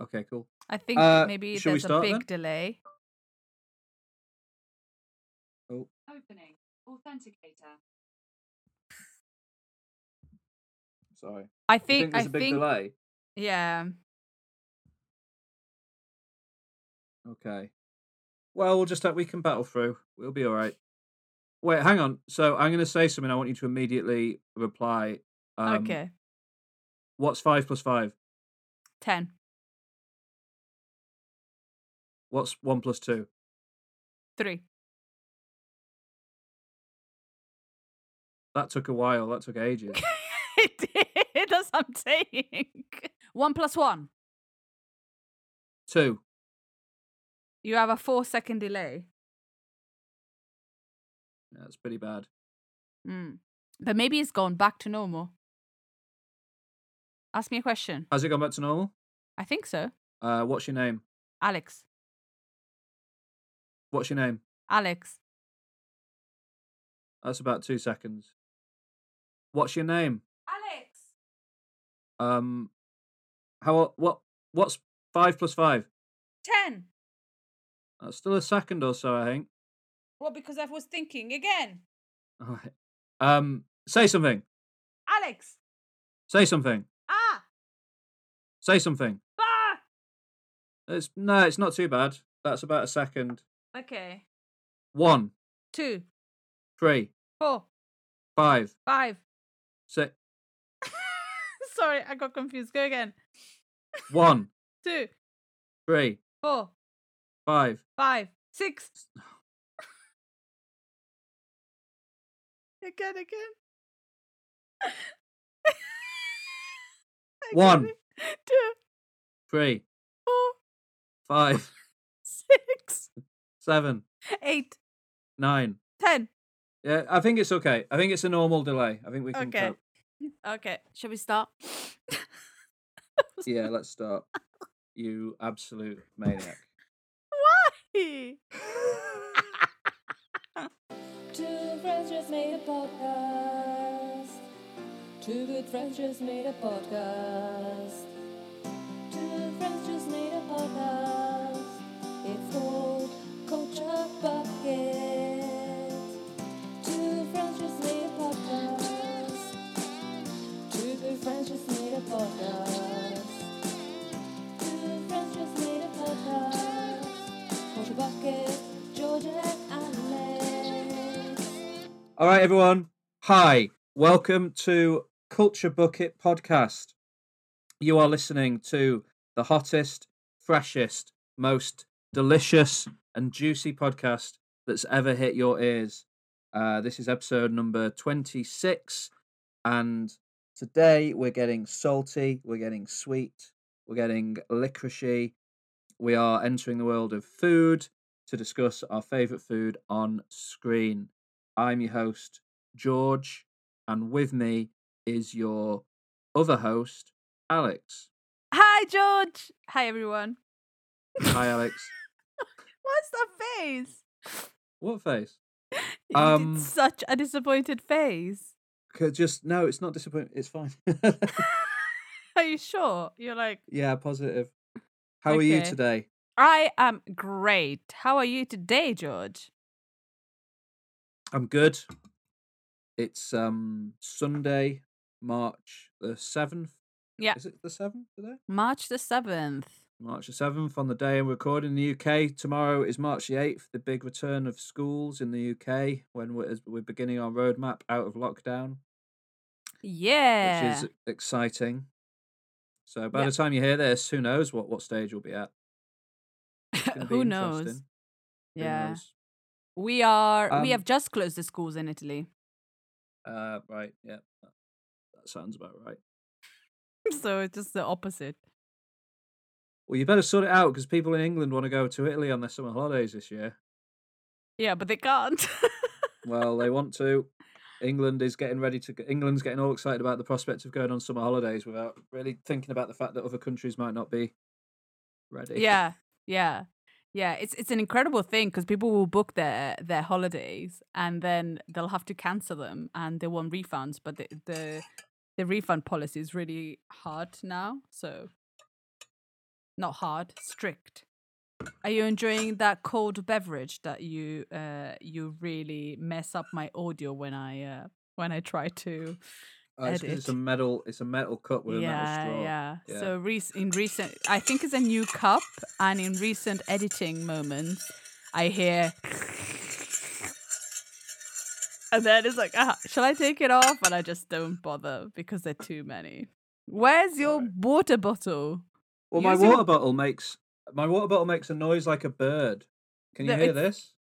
Okay, cool. I think Uh, maybe there's a big then? delay. Oh, Opening. Authenticator. sorry. I think, think there's I a big think delay? yeah. Okay. Well, we'll just have, we can battle through. We'll be all right. Wait, hang on. So I'm going to say something. I want you to immediately reply. Um, okay. What's five plus five? 10. What's one plus two? 3. That took a while. That took ages. it did. That's what I'm saying. 1 plus 1. two. You have a 4 second delay. Yeah, that's pretty bad. Mm. But maybe it's gone back to normal. Ask me a question. Has it gone back to normal? I think so. Uh, what's your name? Alex. What's your name? Alex. That's about two seconds. What's your name? Alex. Um, how what what's five plus five? 10. That's still a second or so, I think. Well, because I was thinking again. All right. Um, say something. Alex. Say something. Ah. Say something. Ah. It's no, it's not too bad. That's about a second. Okay. One, 2, three, 4, five, 5. six. Sorry, I got confused. Go again. One, 2, three, 4, five. 5, 6. Again, again. One. Two, Three, four, five, six, seven, eight, nine. ten. Yeah, I think it's okay. I think it's a normal delay. I think we can Okay. cope. Okay, shall we start? Yeah, let's start. You absolute maniac. Why? Two friends just made a podcast. Two good friends just made a podcast. Two friends just made a podcast. It's called All right, everyone. Hi. Welcome to Culture Bucket Podcast. You are listening to the hottest, freshest, most delicious and juicy podcast that's ever hit your ears. Uh, this is episode number 26. And today we're getting salty, we're getting sweet, we're getting licoricey. We are entering the world of food to discuss our favourite food on screen. I'm your host, George, and with me is your other host, Alex. Hi, George. Hi, everyone. Hi, Alex. What's that face? what face? You Um, did such a disappointed face. Just no, it's not disappointing. It's fine. Are you sure? You're like, yeah, positive. How are you today? I am great. How are you today, George? I'm good. It's um Sunday, March the seventh. Yeah. Is it the seventh today? March the 7th. March the 7th on the day I'm recording in the UK. Tomorrow is March the 8th, the big return of schools in the UK when we're, as we're beginning our roadmap out of lockdown, Yeah. which is exciting. So by Yeah. the time you hear this, who knows what, what stage we'll be at? Who knows? interesting. Who Yeah. knows? We are, we Um, have just closed the schools in Italy. Uh, right, yeah. That, that sounds about right. so it's just the opposite. Well, you better sort it out because people in England want to go to Italy on their summer holidays this year. Yeah, but they can't. Well, they want to. England is getting ready to. England's getting all excited about the prospect of going on summer holidays without really thinking about the fact that other countries might not be ready. yeah, yeah, yeah. It's it's an incredible thing because people will book their their holidays and then they'll have to cancel them and they want refunds, but the the the refund policy is really hard now. So not hard, strict. Are you enjoying that cold beverage that you uh you really mess up my audio when I uh when I try to Uh, it's, it's a metal. It's a metal cup with a metal yeah, straw. yeah. Yeah. So rec- in recent, I think it's a new cup, and in recent editing moments, I hear, and then it's like, ah, shall I take it off? And I just don't bother because there are too many. Where's your Alright. water bottle? Well, my water bottle makes my water bottle makes a noise like a bird. Can you No, hear it's- this?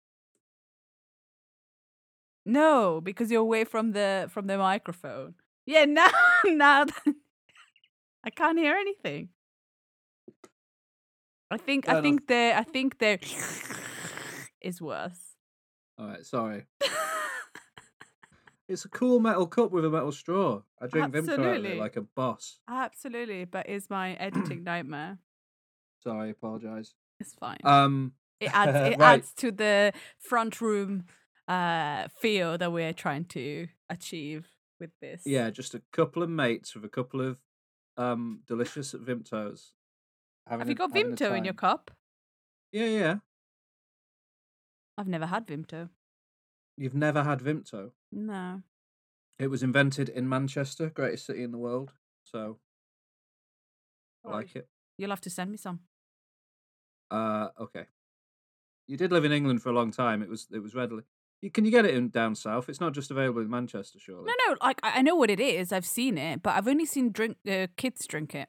No, because you're away from the from the microphone. Yeah, now now I can't hear anything. I think Fair I enough. think the I think the is worse. All right, sorry. It's a cool metal cup with a metal straw. I drink Vimto Absolutely. it like a boss. Absolutely, but it's my editing nightmare. Sorry, apologise. It's fine. Um, it adds it right. adds to the front room uh feel that we're trying to achieve with this. yeah, just a couple of mates with a couple of um delicious Vimtos. Have you a- got Vimto in your cup? Yeah, yeah. I've never had Vimto. You've never had Vimto. No. It was invented in Manchester, greatest city in the world. So I like it. You'll have to send me some. Uh, okay. You did live in England for a long time. It was it was readily. You, can you get it in down south? It's not just available in Manchester, surely. No, no, like I I know what it is. I've seen it, but I've only seen drink uh, kids drink it.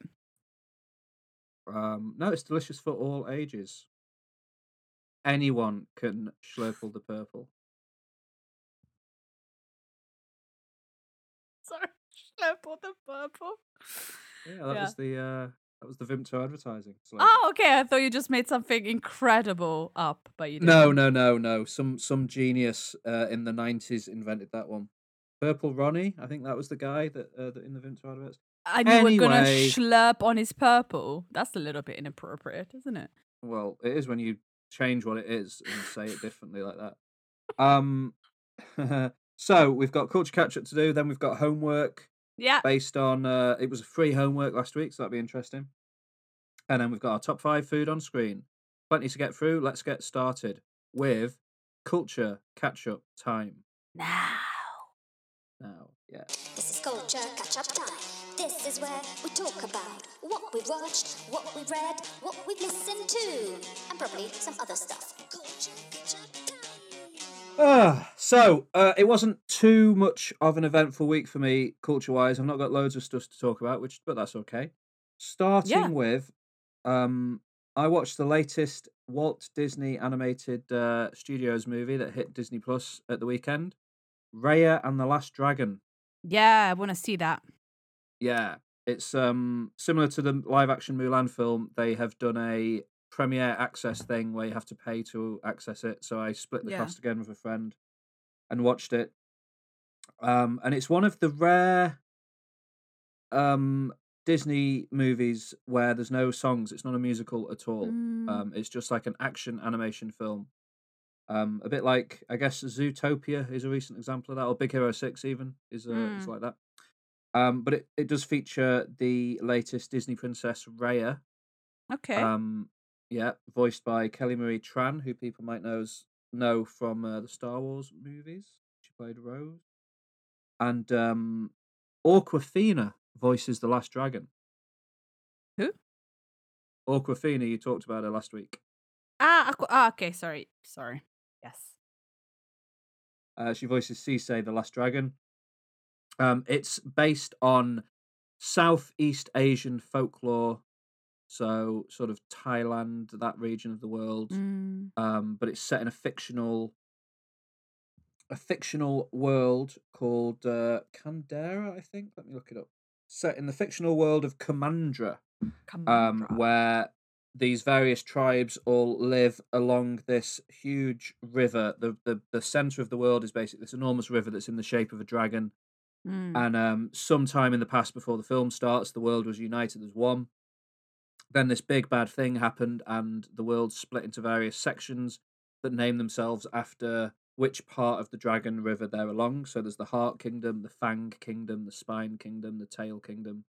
Um, no, it's delicious for all ages. Anyone can schlurple the purple. Sorry, Schlurple the purple. Yeah, that Yeah. was the uh, that was the Vimto advertising. slogan. Oh, okay. I thought you just made something incredible up, but you didn't. No, no, no, no. Some some genius uh, in the nineties invented that one. Purple Ronnie, I think that was the guy that, uh, that in the Vimto adverts. And you were gonna slurp on his purple. That's a little bit inappropriate, isn't it? Well, it is when you change what it is and say it differently like that. Um, so we've got culture catch up to do. Then we've got homework Yeah. based on. Uh, it was a free homework last week, so that'd be interesting. And then we've got our top five food on screen. Plenty to get through. Let's get started with culture catch up time. Now. Now, yeah. This is culture catch up time. This is where we talk about what we've watched, what we've read, what we've listened to, and probably some other stuff. Culture catch up time. Ah, so uh, it wasn't too much of an eventful week for me, culture-wise. I've not got loads of stuff to talk about, which but that's okay. Starting with, um, I watched the latest Walt Disney animated uh, Studios movie that hit Disney Plus at the weekend, Raya and the Last Dragon. Yeah, I want to see that. Yeah, it's um similar to the live-action Mulan film. They have done a premiere access thing where you have to pay to access it. So I split the Yeah. cost again with a friend and watched it. Um, and it's one of the rare um Disney movies where there's no songs. It's not a musical at all. Mm, Um, it's just like an action animation film. Um, a bit like I guess Zootopia is a recent example of that, or Big Hero Six even is uh, is Mm. like that. Um, but it, it does feature the latest Disney princess Raya. okay. Um, yeah, voiced by Kelly Marie Tran, who people might knows know from uh, the Star Wars movies. She played Rose, and um, Awkwafina voices the Last Dragon. Who? Awkwafina, you talked about her last week. ah, ah, okay. Sorry. Sorry. Yes. Uh, she voices Sisu, the Last Dragon. Um, it's based on Southeast Asian folklore, so sort of Thailand, that region of the world. Mm, Um, but it's set in a fictional, a fictional world called uh, Kandera, I think. Let me look it up. Set in the fictional world of Kumandra, um, where these various tribes all live along this huge river. The, the the center of the world is basically this enormous river that's in the shape of a dragon. Mm, And um, sometime in the past, before the film starts, the world was united as one. Then this big bad thing happened, and the world split into various sections that name themselves after which part of the Dragon River they're along. So there's the Heart Kingdom, the Fang Kingdom, the Spine Kingdom, the Tail Kingdom.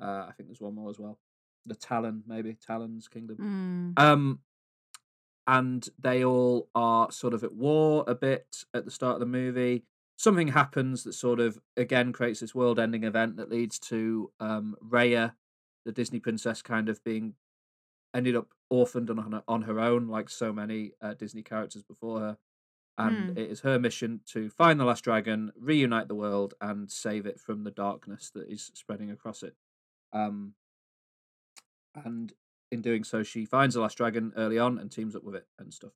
Uh, I think there's one more as well. the Talon, maybe Talon's kingdom. Mm. Um, and they all are sort of at war a bit at the start of the movie. Something happens that sort of again creates this world-ending event that leads to um, Raya, the Disney princess, kind of being ended up orphaned on her, on her own, like so many uh, Disney characters before her. And Mm. it is her mission to find the last dragon, reunite the world, and save it from the darkness that is spreading across it. Um, and in doing so, she finds the last dragon early on and teams up with it and stuff.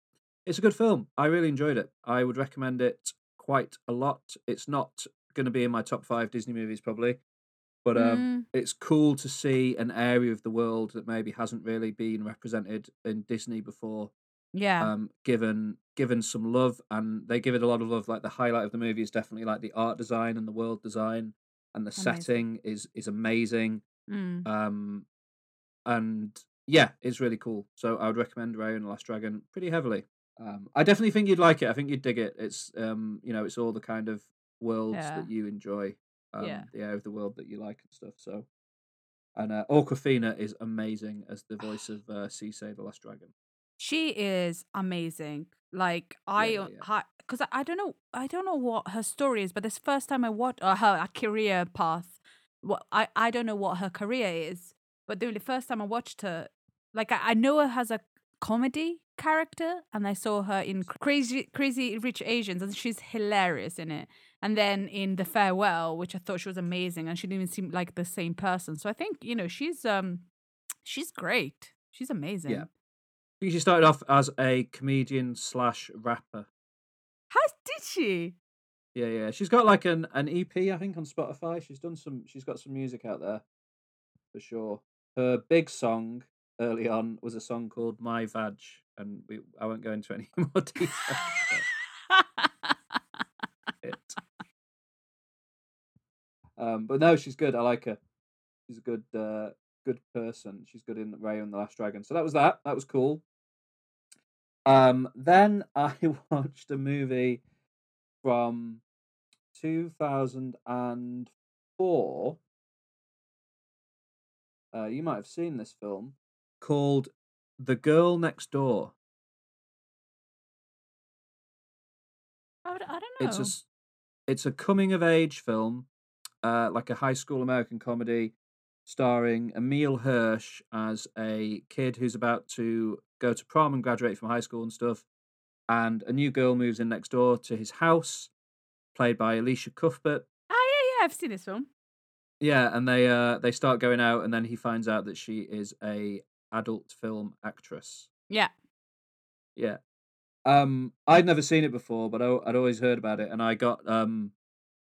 It's a good film. I really enjoyed it. I would recommend it quite a lot. It's not going to be in my top five Disney movies probably, but um, Mm. it's cool to see an area of the world that maybe hasn't really been represented in Disney before Yeah. um, given given some love, and they give it a lot of love. Like the highlight of the movie is definitely like the art design and the world design, and the Amazing. setting is is amazing. Mm. Um, and yeah, it's really cool. So I would recommend Ray and the Last Dragon pretty heavily. Um, I definitely think you'd like it. I think you'd dig it. It's um, you know, it's all the kind of worlds Yeah. that you enjoy, um, Yeah. the air of the world that you like and stuff. So, and uh, Awkwafina is amazing as the voice of uh, Sisu the Last Dragon. She is amazing. Like I, yeah, uh, yeah. because I, I don't know, I don't know what her story is, but this first time I watched uh, her, her career path. What I, I don't know what her career is, but the only first time I watched her, like I, I know her as a comedy character, and I saw her in Crazy Crazy Rich Asians, and she's hilarious in it. And then in The Farewell, which I thought she was amazing, and she didn't even seem like the same person. So I think you know she's um, she's great. She's amazing. I think she started off as a comedian slash rapper. How did she? Yeah, yeah. She's got like an, an EP, I think, on Spotify. She's done some she's got some music out there for sure. Her big song early on was a song called My Vag, and we I won't go into any more details. about it. Um, but no, she's good. I like her. She's a good uh good person. She's good in Ray and the Last Dragon. So that was that. That was cool. Um then I watched a movie from 2004. Uh, you might have seen this film called The Girl Next Door. I, don't know. It's a it's a coming of age film, uh, like a high school American comedy, starring Emile Hirsch as a kid who's about to go to prom and graduate from high school and stuff, and a new girl moves in next door to his house, played by Elisha Cuthbert. Ah, yeah, yeah, I've seen this film. Yeah, and they uh they start going out, and then he finds out that she is a adult film actress. Yeah. Yeah. Um, I'd never seen it before, but I, I'd always heard about it, and I got um,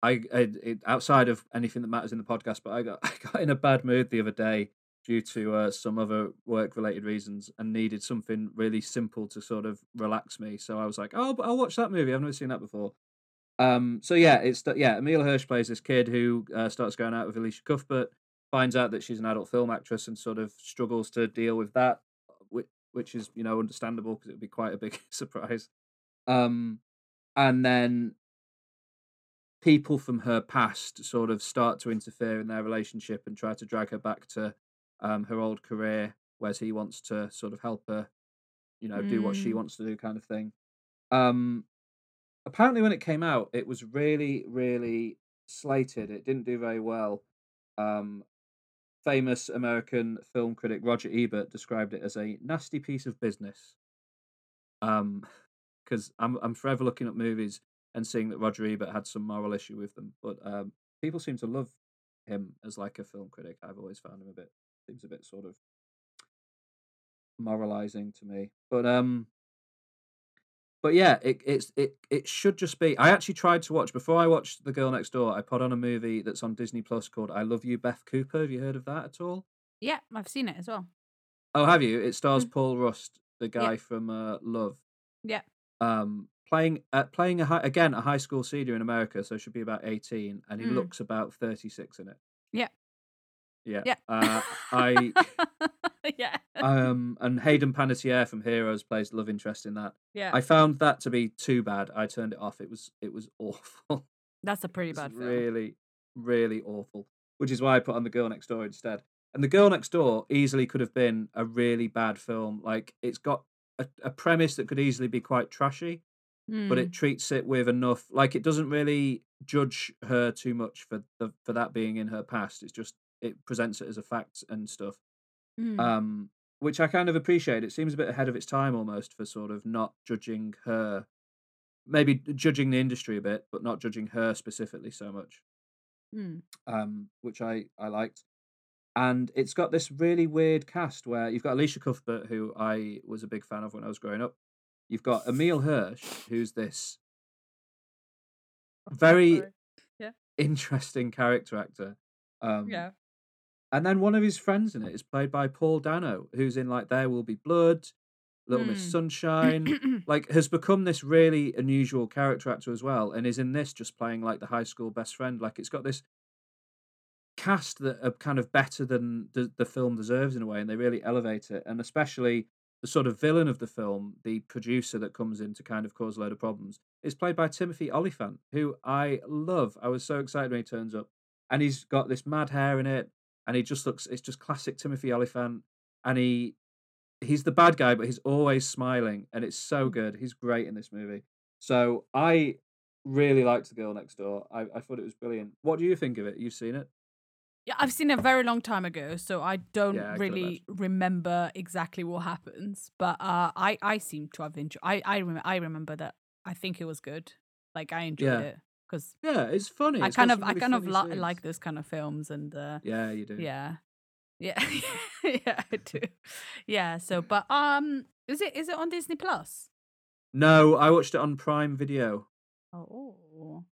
I, I it, outside of anything that matters in the podcast, but I got I got in a bad mood the other day due to uh, some other work related reasons, and needed something really simple to sort of relax me. So I was like, oh, but I'll watch that movie. I've never seen that before. Um, so yeah, it's yeah. Emile Hirsch plays this kid who uh, starts going out with Elisha Cuthbert, finds out that she's an adult film actress, and sort of struggles to deal with that, which, which is you know understandable because it would be quite a big surprise. Um, and then people from her past sort of start to interfere in their relationship and try to drag her back to um, her old career, whereas he wants to sort of help her, you know, do what she Mm. wants to do, kind of thing. Um, apparently, when it came out, it was really, really slated. It didn't do very well. Um, famous American film critic Roger Ebert described it as a nasty piece of business. Um, because I'm I'm forever looking at movies and seeing that Roger Ebert had some moral issue with them, but um, people seem to love him as like a film critic. I've always found him a bit seems a bit sort of moralizing to me, but um, but yeah, it it's it it should just be. I actually tried to watch before I watched The Girl Next Door. I put on a movie that's on Disney Plus called I Love You, Beth Cooper. Have you heard of that at all? Yeah, I've seen it as well. Oh, have you? It stars Mm. Paul Rust, the guy from uh, Love. Yeah. Um, playing uh, playing a high, again a high school senior in America, so should be about eighteen, and he Mm. looks about thirty six in it. Yeah. Yeah. Yeah. Uh, I yeah. um and Hayden Panettiere from Heroes plays love interest in that. yeah. I found that to be too bad. I turned it off. It was it was awful. That's a pretty bad film. really really awful. Which is why I put on the girl next door instead. And The Girl Next Door easily could have been a really bad film. Like it's got a, a premise that could easily be quite trashy, but Mm. it treats it with enough. Like it doesn't really judge her too much for the, for that being in her past. It's just it presents it as a fact and stuff. Mm. Um, which I kind of appreciate. It seems a bit ahead of its time almost for sort of not judging her, maybe judging the industry a bit, but not judging her specifically so much Mm. um, which I I liked. And it's got this really weird cast where you've got Elisha Cuthbert, who I was a big fan of when I was growing up. You've got Emile Hirsch, who's this very. Yeah. interesting character actor. Um, Yeah. And then one of his friends in it is played by Paul Dano, who's in like There Will Be Blood, Little Miss Mm. Sunshine, like has become this really unusual character actor as well, and is in this just playing like the high school best friend. Like it's got this cast that are kind of better than the, the film deserves in a way, and they really elevate it. And especially the sort of villain of the film, the producer that comes in to kind of cause a load of problems, is played by Timothy Olyphant, who I love. I was so excited when he turns up, and he's got this mad hair in it, and he just looks. It's just classic Timothy Olyphant, and he he's the bad guy, but he's always smiling, and it's so mm. good. He's great in this movie. So I really liked The Girl Next Door. I, I thought it was brilliant. What do you think of it? You've seen it? Yeah, I've seen it a very long time ago, so I don't Yeah, I really remember exactly what happens. But uh, I I seem to have enjoyed. I I remember I remember that. I think it was good. Like I enjoyed Yeah. it because Yeah, it's funny. I It's kind of some I kind of li- like those kind of films and uh, Yeah, you do. yeah, yeah, yeah, I do. Yeah. So, but um, is it is it on Disney Plus? No, I watched it on Prime Video, Oh,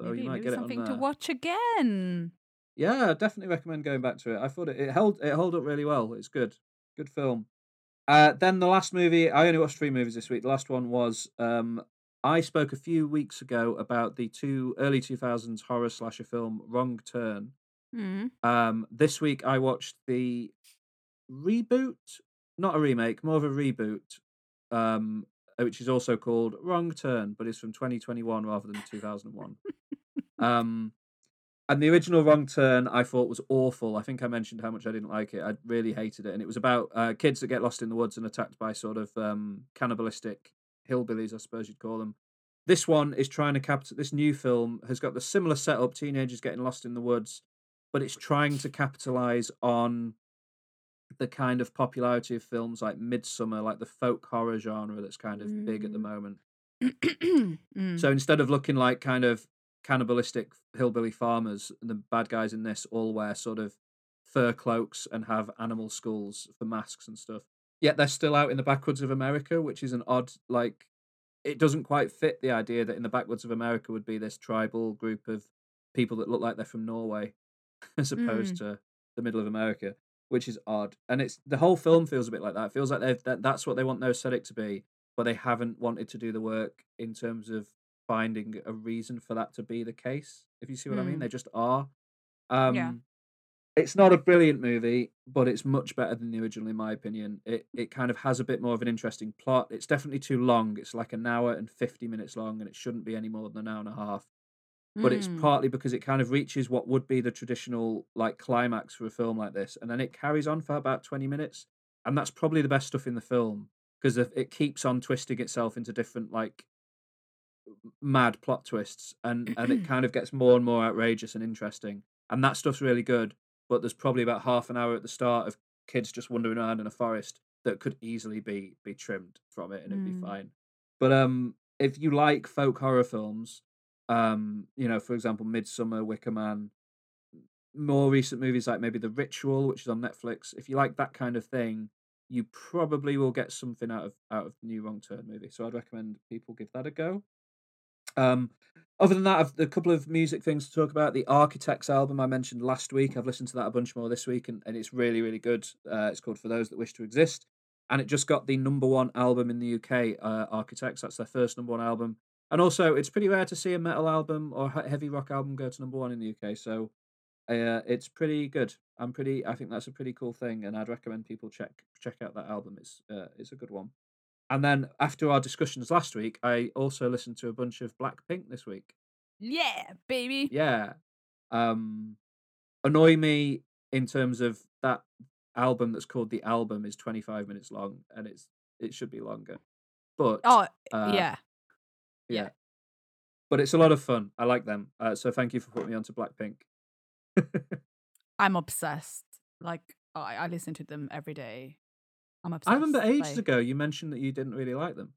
so maybe, you might maybe get it something to watch again. Yeah, I definitely recommend going back to it. I thought it, it held it held up really well. It's good, good film. Uh, then the last movie I only watched three movies this week. The last one was um, I spoke a few weeks ago about the two early two thousands horror slasher film Wrong Turn. Mm. Um, this week I watched the reboot, not a remake, more of a reboot, um, which is also called Wrong Turn, but it's from 2021 rather than 2001. um, and the original Wrong Turn I thought was awful. I think I mentioned how much I didn't like it. I really hated it, and it was about uh, kids that get lost in the woods and attacked by sort of um, cannibalistic hillbillies, I suppose you'd call them. This one is trying to capture. This new film has got the similar setup: teenagers getting lost in the woods, but it's trying to capitalize on the kind of popularity of films like Midsommar, like the folk horror genre that's kind of big at the Mm. moment. Mm. So instead of looking like kind of cannibalistic hillbilly farmers, and the bad guys in this all wear sort of fur cloaks and have animal skulls for masks and stuff. Yet they're still out in the backwoods of America, which is an odd like it doesn't quite fit the idea that in the backwoods of America would be this tribal group of people that look like they're from Norway as opposed mm. to the middle of America, which is odd. And it's the whole film feels a bit like that. It feels like they've that, that's what they want their aesthetic to be, but they haven't wanted to do the work in terms of finding a reason for that to be the case. If you see what I mean, Mm. they just are. Um, Yeah. It's not a brilliant movie, but it's much better than the original, in my opinion. It it kind of has a bit more of an interesting plot. It's definitely too long. It's like an hour and fifty minutes long, and it shouldn't be any more than an hour and a half but it's Mm. partly because it kind of reaches what would be the traditional like climax for a film like this and then it carries on for about 20 minutes and that's probably the best stuff in the film because it keeps on twisting itself into different like mad plot twists and and it kind of gets more and more outrageous and interesting and that stuff's really good but there's probably about half an hour at the start of kids just wandering around in a forest that could easily be be trimmed from it and it'd Mm. be fine but um if you like folk horror films um you know for example Midsommar wicker man more recent movies like maybe the ritual which is on netflix if you like that kind of thing you probably will get something out of out of the new wrong turn movie so i'd recommend people give that a go um other than that i've a couple of music things to talk about the architects album i mentioned last week i've listened to that a bunch more this week and, and it's really really good uh, it's called for those that wish to exist and it just got the number one album in the uk uh, architects that's their first number one album and also it's pretty rare to see a metal album or heavy rock album go to number one in the uk so uh, it's pretty good. I'm pretty. I think that's a pretty cool thing, and I'd recommend people check check out that album. It's uh, it's a good one. And then after our discussions last week, I also listened to a bunch of Blackpink this week. Yeah, baby. Yeah, um, annoy me in terms of that album that's called the album is 25 minutes long, and it's it should be longer. But Oh, uh, yeah. yeah, but it's a lot of fun. I like them. Uh, so thank you for putting me onto Blackpink. I'm obsessed. Like I, I listen to them every day. I'm obsessed. I remember ages like- ago you mentioned that you didn't really like them.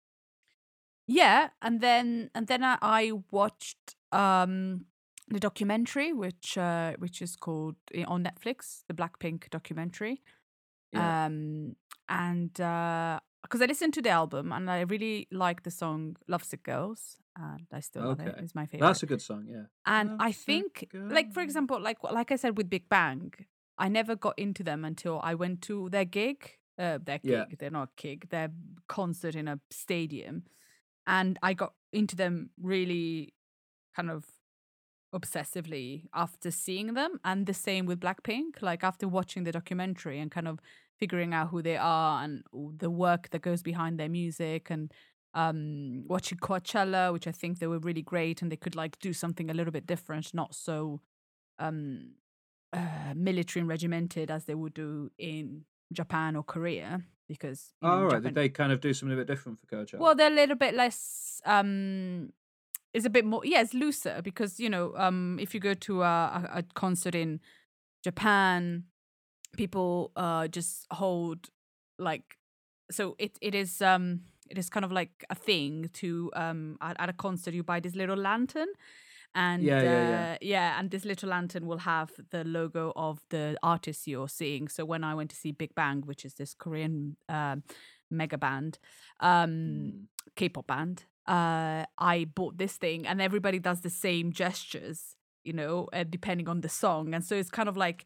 Yeah, and then and then I, I watched um the documentary which uh which is called eh, on Netflix, the Blackpink documentary. Yeah. Um and uh because I listened to the album and I really like the song Lovesick Girls and I still love it. It's my favorite. That's a good song. Yeah. And I think, like for example, like like I said with Big Bang, I never got into them until I went to their gig. Uh, their gig, Yeah. they're not a gig, their concert in a stadium, and I got into them really, kind of obsessively after seeing them. And the same with Blackpink. Like after watching the documentary and kind of figuring out who they are and the work that goes behind their music and um watching Coachella, which I think they were really great and they could like do something a little bit different, not so um uh, military and regimented as they would do in Japan or Korea because you know, All right. Japan- Did they kind of do something a bit different for Coachella? well, they're a little bit less. Um, it's a bit more. Yeah, it's looser because you know, um, if you go to a, a, a concert in Japan, people uh just hold like. So it it is um it is kind of like a thing to um at, at a concert you buy this little lantern. And Yeah, yeah, yeah. uh, yeah, and this little lantern will have the logo of the artist you're seeing. So when I went to see Big Bang, which is this Korean um mega band, um, Mm. K-pop band, uh, I bought this thing, and everybody does the same gestures, you know, uh, depending on the song, and so it's kind of like,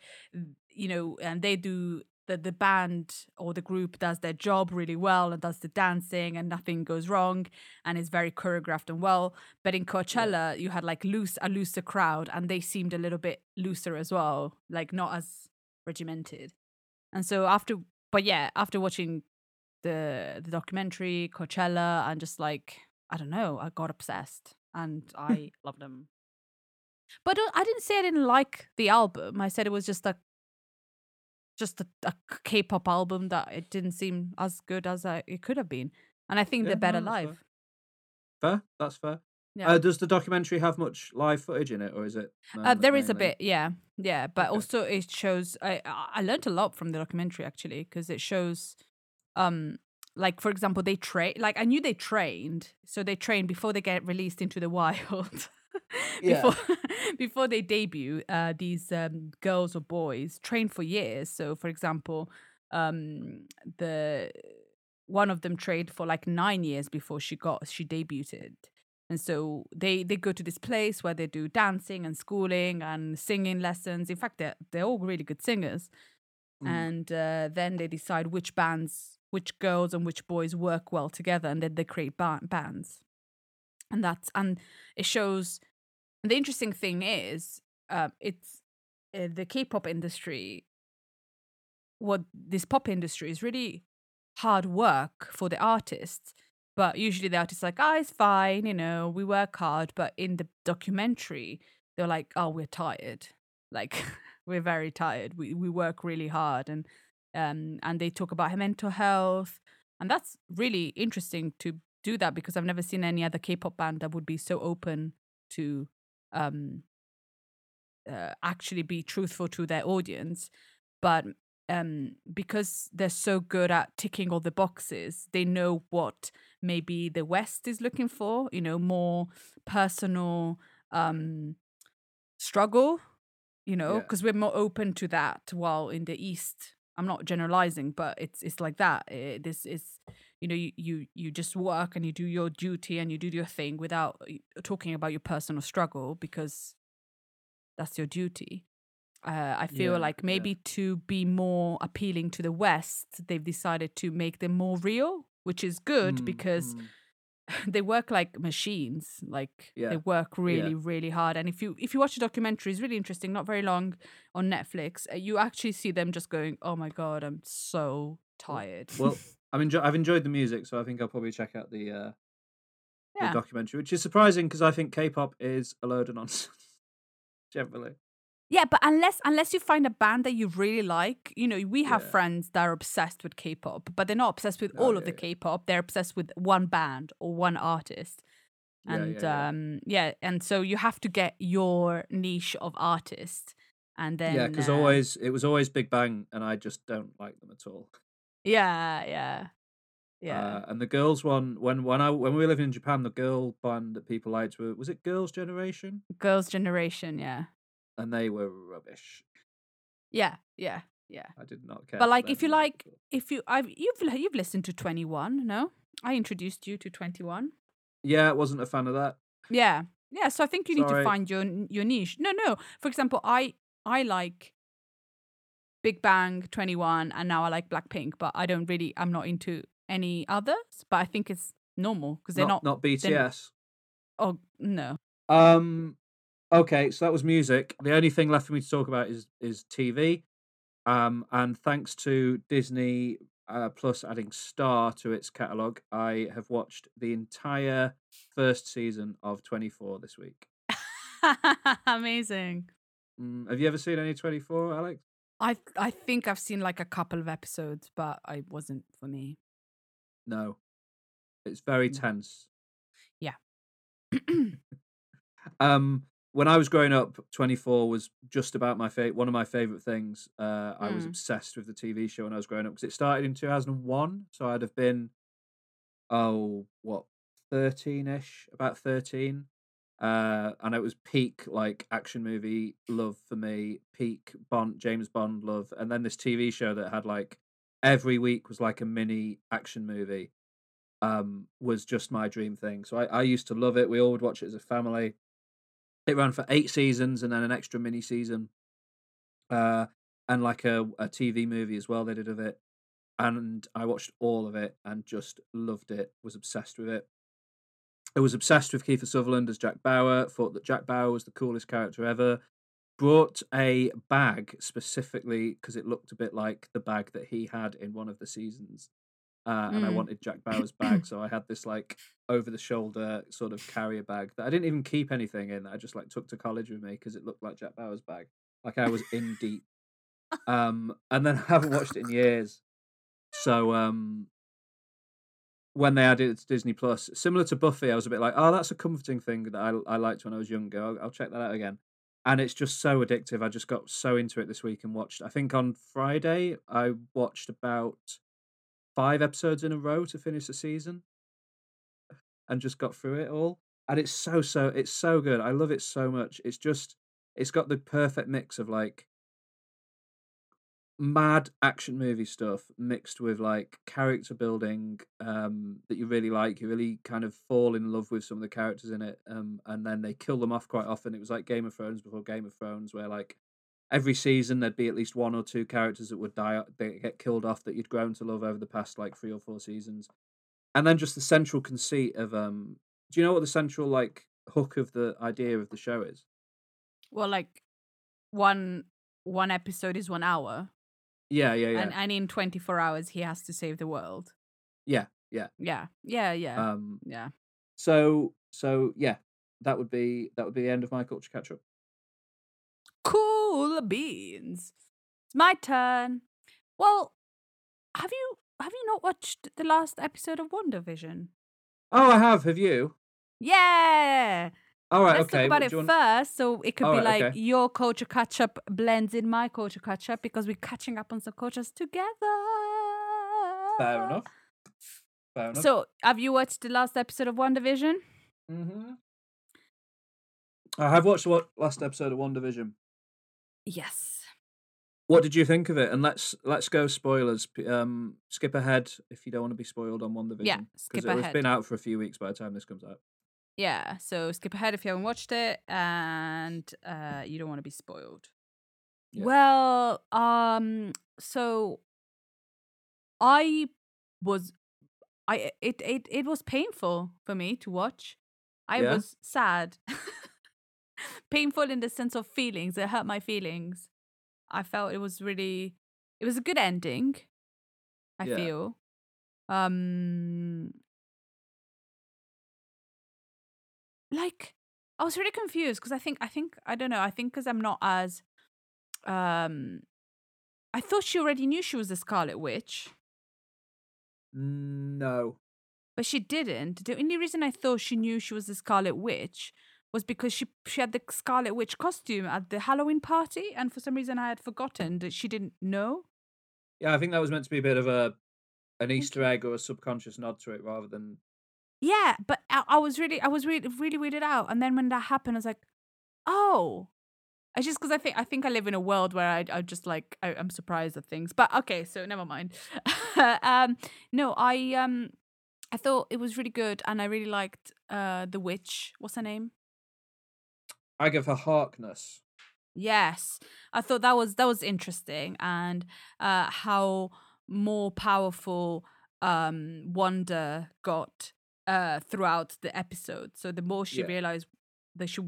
you know, and they do the the band or the group does their job really well and does the dancing, and nothing goes wrong, and is very choreographed and well. But in Coachella, you had like loose a looser crowd, and they seemed a little bit looser as well, like not as regimented. And so after, but yeah, after watching the the documentary Coachella and just like I don't know, I got obsessed and I loved them. But uh, I didn't say I didn't like the album. I said it was just a just a, a K-pop album that it didn't seem as good as I, it could have been. And I think Yeah, they're better no, that's fair. live. Fair. That's fair. Yeah. Uh, does the documentary have much live footage in it, or is it? Uh, um, there is a bit, yeah, yeah, but Okay. also it shows. I I I learned a lot from the documentary actually because it shows, um, like for example, they train. Like I knew they trained, so they train before they get released into the wild. Yeah. before before they debut, uh, these um, girls or boys train for years. So, for example, um, the one of them trained for like nine years before she got she debuted and so they they go to this place where they do dancing and schooling and singing lessons in fact they're, they're all really good singers Mm. and uh, then they decide which bands which girls and which boys work well together and then they create ba- bands and that's and it shows and the interesting thing is uh, it's uh, the k-pop industry what this pop industry is really hard work for the artists but usually the artists like oh it's fine you know we work hard but in the documentary they're like oh we're tired. Like we're very tired. We, we work really hard and um and they talk about her mental health and that's really interesting to do that because i've never seen any other k-pop band that would be so open to um uh, actually be truthful to their audience. But um because they're so good at ticking all the boxes they know what maybe the west is looking for you know more personal um struggle you know Yeah. because we're more open to that while in the east. I'm not generalizing but it's it's like that. Eh, this is you know you, you you just work and you do your duty and you do your thing without uh, talking about your personal struggle because that's your duty uh, I feel Yeah, like yeah. maybe to be more appealing to the West, they've decided to make them more real, which is good Mm, because mm. they work like machines. Like Yeah, they work really, really hard. And if you if you watch the documentary, it's really interesting. Not very long on Netflix. Uh, you actually see them just going, "Oh my god, I'm so tired." Well, I'm enjoy- I've enjoyed the music, so I think I'll probably check out the uh, yeah, the documentary, which is surprising because I think K-pop is a load of nonsense generally. Yeah, but unless unless you find a band that you really like, you know, we have Yeah. friends that are obsessed with K-pop, but they're not obsessed with Oh, all of the yeah. K-pop. They're obsessed with one band or one artist. Yeah, And yeah, yeah. um yeah, and so you have to get your niche of artist and then yeah, because uh, always it was always Big Bang, and I just don't like them at all. Yeah, yeah. Yeah. Uh, and the girls one when when I when we were living in Japan, the girl band that people liked were was it Girls' Generation, Girls' generation, yeah. and they were rubbish. Yeah, yeah, yeah. I did not care. But like if you like all. if you I've you've you've listened to 2NE1, no? I introduced you to 2NE1. yeah, I wasn't a fan of that. Yeah. Yeah, so I think you need to find your your niche. No, no. For example, I I like Big Bang 2NE1 and now I like Blackpink, but I don't really I'm not into any others, but I think it's normal because they're not not, not BTS. Oh, no. Um, okay, so that was music. The only thing left for me to talk about is is TV. Um, and thanks to Disney uh, Plus adding Star to its catalog, I have watched the entire first season of Twenty Four this week. Amazing. Mm, have you ever seen any Twenty Four, Alex? I I think I've seen like a couple of episodes, but I wasn't for me. No, it's very Mm. tense. Yeah. Um, when I was growing up, Twenty Four was just about my favorite, one of my favorite things. Uh, I was Mm. obsessed with the TV show when I was growing up because it started in two thousand and one, so I'd have been, oh, what, thirteen ish, about thirteen. Uh, and it was peak like action movie love for me, peak Bond, James Bond love, and then this TV show that had like every week was like a mini action movie um was just my dream thing. So I, I used to love it. We all would watch it as a family. It ran for eight seasons and then an extra mini season uh and like a, a tv movie as well they did of it and i watched all of it and just loved it was obsessed with it i was obsessed with kiefer sutherland as jack bauer thought that jack bauer was the coolest character ever brought a bag specifically because it looked a bit like the bag that he had in one of the seasons uh, and I Mm. wanted Jack Bauer's bag, so I had this like over the shoulder sort of carrier bag that I didn't even keep anything in. I just like took to college with me because it looked like Jack Bauer's bag, like I was in deep. Um, and then I haven't watched it in years, so um, when they added it to Disney Plus, similar to Buffy, I was a bit like, oh, that's a comforting thing that I I liked when I was younger. I'll, I'll check that out again. And it's just so addictive. I just got so into it this week and watched. I think on Friday I watched about five episodes in a row to finish the season and just got through it all and it's so so it's so good i love it so much it's just it's got the perfect mix of like mad action movie stuff mixed with like character building um that you really like you really kind of fall in love with some of the characters in it um and then they kill them off quite often. It was like game of thrones before game of thrones where like every season there'd be at least one or two characters that would die they get killed off that you'd grown to love over the past like three or four seasons. And then just the central conceit of um do you know what the central like hook of the idea of the show is? Well, like one one episode is 1 hour yeah yeah yeah and and in 24 hours he has to save the world. yeah yeah Yeah. Yeah, yeah. um yeah. so so yeah that would be that would be the end of my culture catch up Cool beans. It's my turn. Well, have you have you not watched the last episode of WandaVision? oh i have have you Yeah. All right Let's okay talk about what it want- first, so it could All be right, like okay. your culture catch up blends in my culture catch up because we're catching up on some cultures together. fair enough fair enough So, have you watched the last episode of WandaVision? mm-hmm. i have watched the last episode of WandaVision Yes. what did you think of it and let's let's go spoilers um skip ahead if you don't want to be spoiled on WandaVision Yeah, skip it's ahead. been out for a few weeks by the time this comes out Yeah. So skip ahead if you haven't watched it and uh you don't want to be spoiled. Yeah. Well, um so I was I it it it was painful for me to watch. I Yeah? was sad. painful in the sense of feelings. It hurt my feelings. I felt it was really it was a good ending. I Yeah. feel. Um like I was really confused because I think I think I don't know I think because I'm not as um, I thought she already knew she was the Scarlet Witch, No. but she didn't. The only reason I thought she knew she was the Scarlet Witch was because she she had the Scarlet Witch costume at the Halloween party, and for some reason I had forgotten that she didn't know. Yeah, I think that was meant to be a bit of a an Easter egg or a subconscious nod to it rather than Yeah, but I, I was really, I was really, really weirded out. And then when that happened, I was like, oh, I just because I think I think I live in a world where I I just like I, I'm surprised at things. But okay, so never mind. um, no, I um, I thought it was really good, and I really liked uh the witch. What's her name? Agatha Harkness. Yes, I thought that was that was interesting, and uh, how more powerful um Wanda got uh throughout the episode. So the more she Yeah. realized that she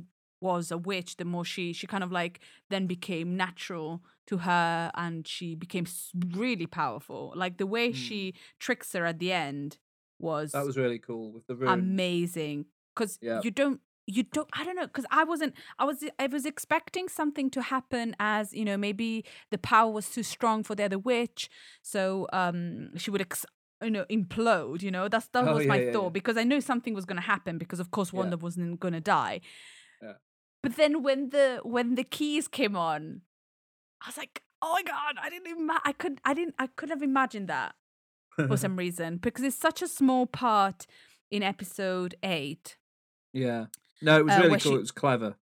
was a witch, the more she she kind of like then became natural to her, and she became really powerful. Like the way Mm. she tricks her at the end was That was really cool with the room. amazing because Yeah. you don't you don't i don't know because i wasn't i was i was expecting something to happen as you know maybe the power was too strong for the other witch so um she would ex- you know implode you know that's that Oh, was yeah, my yeah, thought yeah. because i knew something was going to happen because of course wanda wasn't going to die but then when the when the keys came on i was like oh my god i didn't even i could i didn't i couldn't have imagined that for some reason because it's such a small part in episode 8 yeah. No, it was Uh, really where cool. she- It was clever.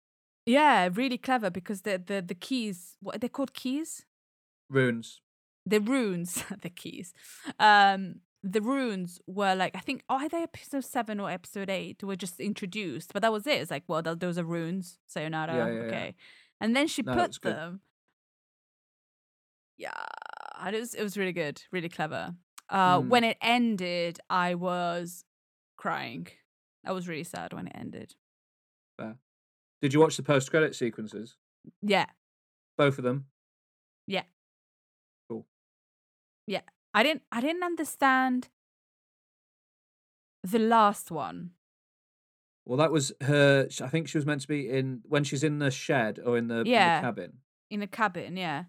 Yeah, really clever because the the the keys, what are they called keys? Runes. The runes, the keys. Um the runes were like I think oh, either episode 7 or episode 8 were just introduced, but that was it. It's like, well, those are runes. Sayonara. Yeah, yeah, yeah. okay. And then she No, put them Yeah, it was it was really good, really clever. Uh Mm. when it ended, I was crying. I was really sad when it ended. Did you watch the post credit sequences? Yeah. Both of them? I didn't I didn't understand the last one. Well, that was her. I think she was meant to be in when she's in the shed or in the, in the cabin. In the cabin, yeah.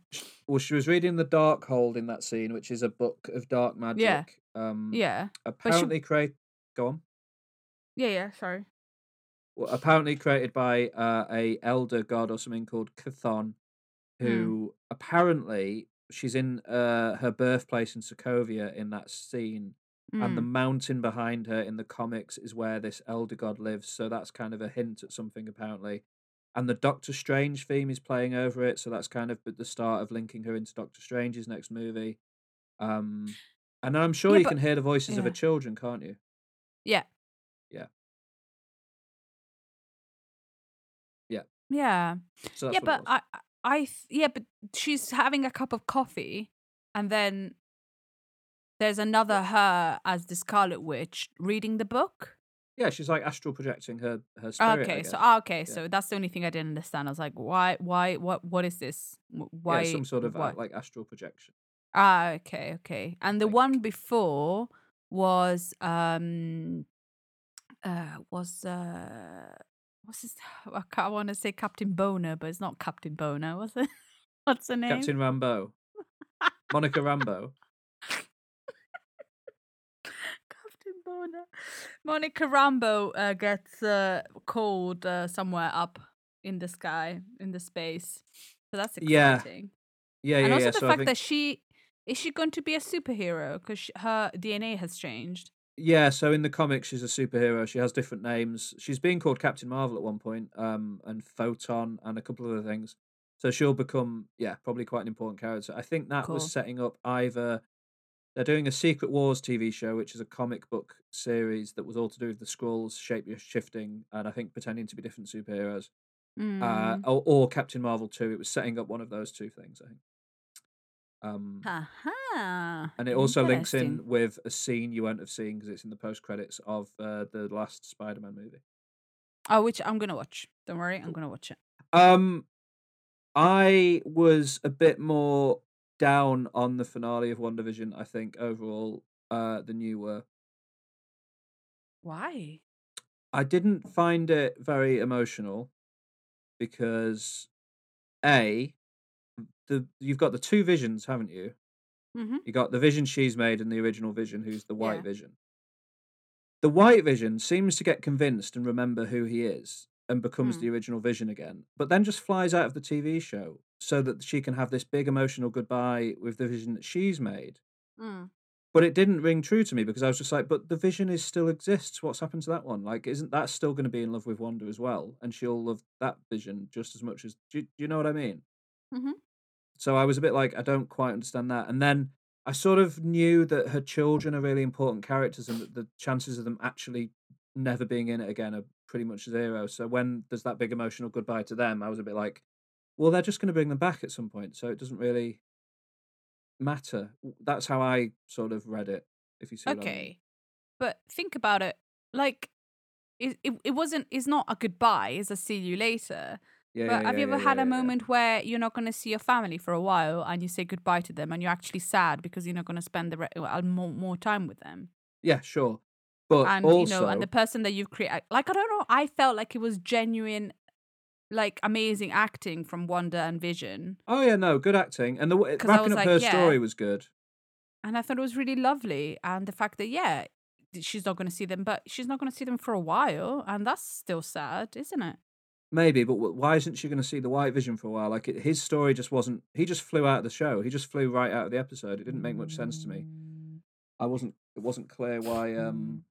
Well, she was reading the Darkhold in that scene, which is a book of dark magic. Um, Yeah. she- Apparently, create. Go on. Yeah, yeah, sorry. Well, apparently created by uh, a elder god or something called Chthon, Hmm. who apparently she's in uh, her birthplace in Sokovia in that scene, and the Mm. mountain behind her in the comics is where this elder god lives. So that's kind of a hint at something apparently. And the Doctor Strange theme is playing over it, so that's kind of the start of linking her into Doctor Strange's next movie. Um, and I'm sure Yeah, you but- can hear the voices of her children, can't you? Yeah. Yeah. Yeah. So yeah, but. I I- th- yeah, but she's having a cup of coffee and then there's another her as the Scarlet Witch reading the book. Yeah, she's like astral projecting her her spirit. Okay, so ah, okay, so that's the only thing I didn't understand. I was like, why why what what is this? Why yeah, some sort of uh, like astral projection. Ah, okay, okay. And the think. one before was um uh was uh what's his I, I want to say Captain Boner, but it's not Captain Boner, was it? What's the name? Captain Rambeau, Monica Rambeau. Captain Boner. Monica Rambeau uh, gets uh, called uh, somewhere up in the sky, in the space. So that's Yeah, exciting. Yeah, and also yeah. the So fact think that she is she going to be a superhero because her DNA has changed. Yeah. So in the comics, she's a superhero. She has different names. She's being called Captain Marvel at one point, um, and Photon, and a couple of other things. So she'll become, yeah, probably quite an important character. I think that Cool. was setting up either they're doing a Secret Wars TV show, which is a comic book series that was all to do with the Skrulls shape shifting, and I think pretending to be different superheroes. uh, Mm. or, or Captain Marvel 2. It was setting up one of those two things, I think. Um, Aha. and it also links in with a scene you won't have seen because it's in the post credits of uh, the last Spider Man movie. Oh, which I'm gonna watch. Don't worry, I'm gonna watch it. Um, I was a bit more down on the finale of WandaVision, I think, overall, uh, than you were. Why? I didn't find it very emotional because a the you've got the two visions, haven't you? hmm You got the vision she's made and the original vision, who's the white Yeah. vision. The white vision seems to get convinced and remember who he is and becomes Mm. the original vision again, but then just flies out of the TV show so that she can have this big emotional goodbye with the vision that she's made. Mm. But it didn't ring true to me because I was just like, but the vision is still exists. What's happened to that one? Like, isn't that still going to be in love with Wanda as well? And she'll love that vision just as much as. Do you, do you know what I mean? Mhm. So I was a bit like, I don't quite understand that. And then I sort of knew that her children are really important characters and that the chances of them actually never being in it again are pretty much zero. So when there's that big emotional goodbye to them, I was a bit like, well, they're just going to bring them back at some point. So it doesn't really matter. That's how I sort of read it. If you see. Okay, but think about it. Like, it, it it wasn't. It's not a goodbye. It's a see you later. Yeah. But yeah, have yeah, you ever had a moment where you're not going to see your family for a while and you say goodbye to them and you're actually sad because you're not going to spend the re- well, more more time with them? Yeah, sure. But and also, you know, and the person that you've created, like I don't know, I felt like it was genuine, like amazing acting from Wanda and Vision, oh yeah, no, good acting, and the wrapping up like, her story was good. and I thought it was really lovely. And the fact that yeah, she's not going to see them, but she's not going to see them for a while, and that's still sad, isn't it? Maybe, but why isn't she going to see the White Vision for a while? Like it, his story just wasn't. He just flew out of the show. He just flew right out of the episode. It didn't make much sense to me. I wasn't. It wasn't clear why. Um,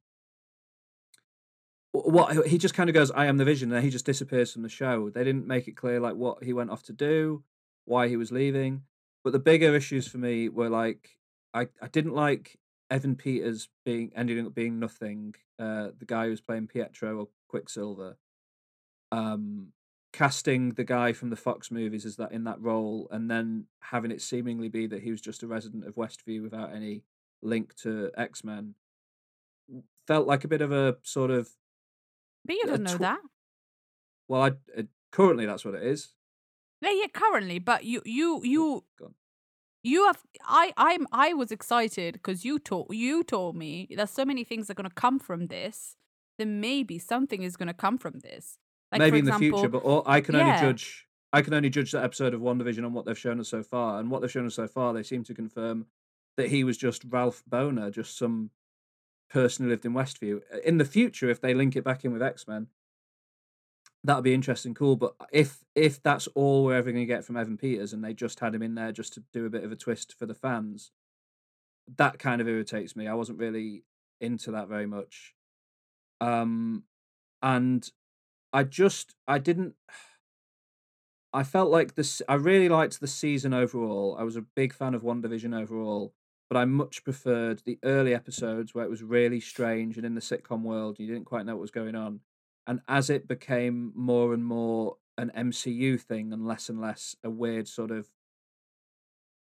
wh- what he just kind of goes, "I am the Vision," and he just disappears from the show. They didn't make it clear like what he went off to do, why he was leaving. But the bigger issues for me were like I, I didn't like Evan Peters being ending up being nothing. Uh, the guy who was playing Pietro or Quicksilver. Um, casting the guy from the Fox movies as that in that role, and then having it seemingly be that he was just a resident of Westview without any link to X Men, felt like a bit of a sort of But you A don't know tw- that. well, I uh, currently that's what it is. Yeah, yeah, currently, but you, you, you, Go on. you have. I, I'm, I was excited because you told, you told me there's so many things that are going to come from this. Then maybe something is going to come from this. Like Maybe in the future, but all, I can only yeah. judge. I can only judge that episode of WandaVision on what they've shown us so far, and what they've shown us so far, they seem to confirm that he was just Ralph Bohner, just some person who lived in Westview. Uh, In the future, if they link it back in with X Men, that'd be interesting, cool. But if if that's all we're ever going to get from Evan Peters, and they just had him in there just to do a bit of a twist for the fans, that kind of irritates me. I wasn't really into that very much. Um, and I just I didn't. I felt like this. I really liked the season overall. I was a big fan of WandaVision overall, but I much preferred the early episodes where it was really strange and in the sitcom world you didn't quite know what was going on. And as it became more and more an MCU thing and less and less a weird sort of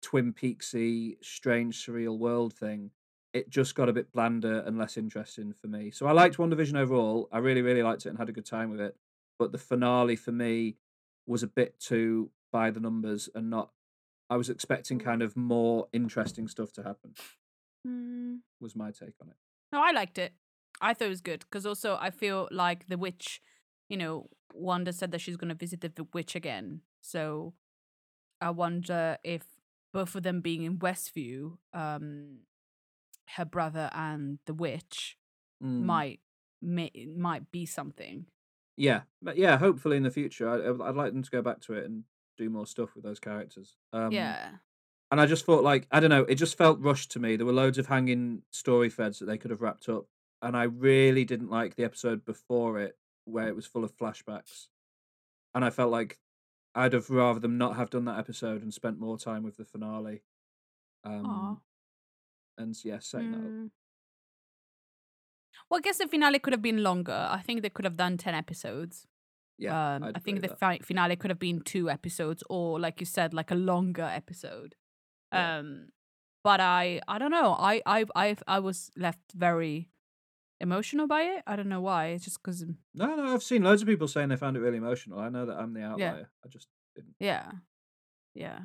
Twin Peaksy, strange, surreal world thing, it just got a bit blander and less interesting for me. So I liked WandaVision overall. I really, really liked it and had a good time with it. But the finale for me was a bit too by the numbers and not. I was expecting kind of more interesting stuff to happen. Mm, Was my take on it. no, I liked it. I thought it was good because also I feel like the witch, you know, Wanda said that she's going to visit the witch again. So I wonder if both of them being in Westview, um, her brother and the witch Mm. might may, might be something. Yeah, but yeah. Hopefully in the future, I, I'd- like them to go back to it and do more stuff with those characters. Um, yeah. And I just thought, like, I don't know, it just felt rushed to me. There were loads of hanging story threads that they could have wrapped up. And I really didn't like the episode before it, where it was full of flashbacks. And I felt like I'd have rather them not have done that episode and spent more time with the finale. Um, and yeah, setting that up. Mm. Well, I guess the finale could have been longer. I think they could have done 10 episodes. Yeah, um, I think the fi- finale could have been two episodes or, like you said, like a longer episode. Yeah. Um, but I, I don't know. I, I, I, I was left very emotional by it. I don't know why. It's just because, No, no, I've seen loads of people saying they found it really emotional. I know that I'm the outlier. I just didn't. yeah, yeah.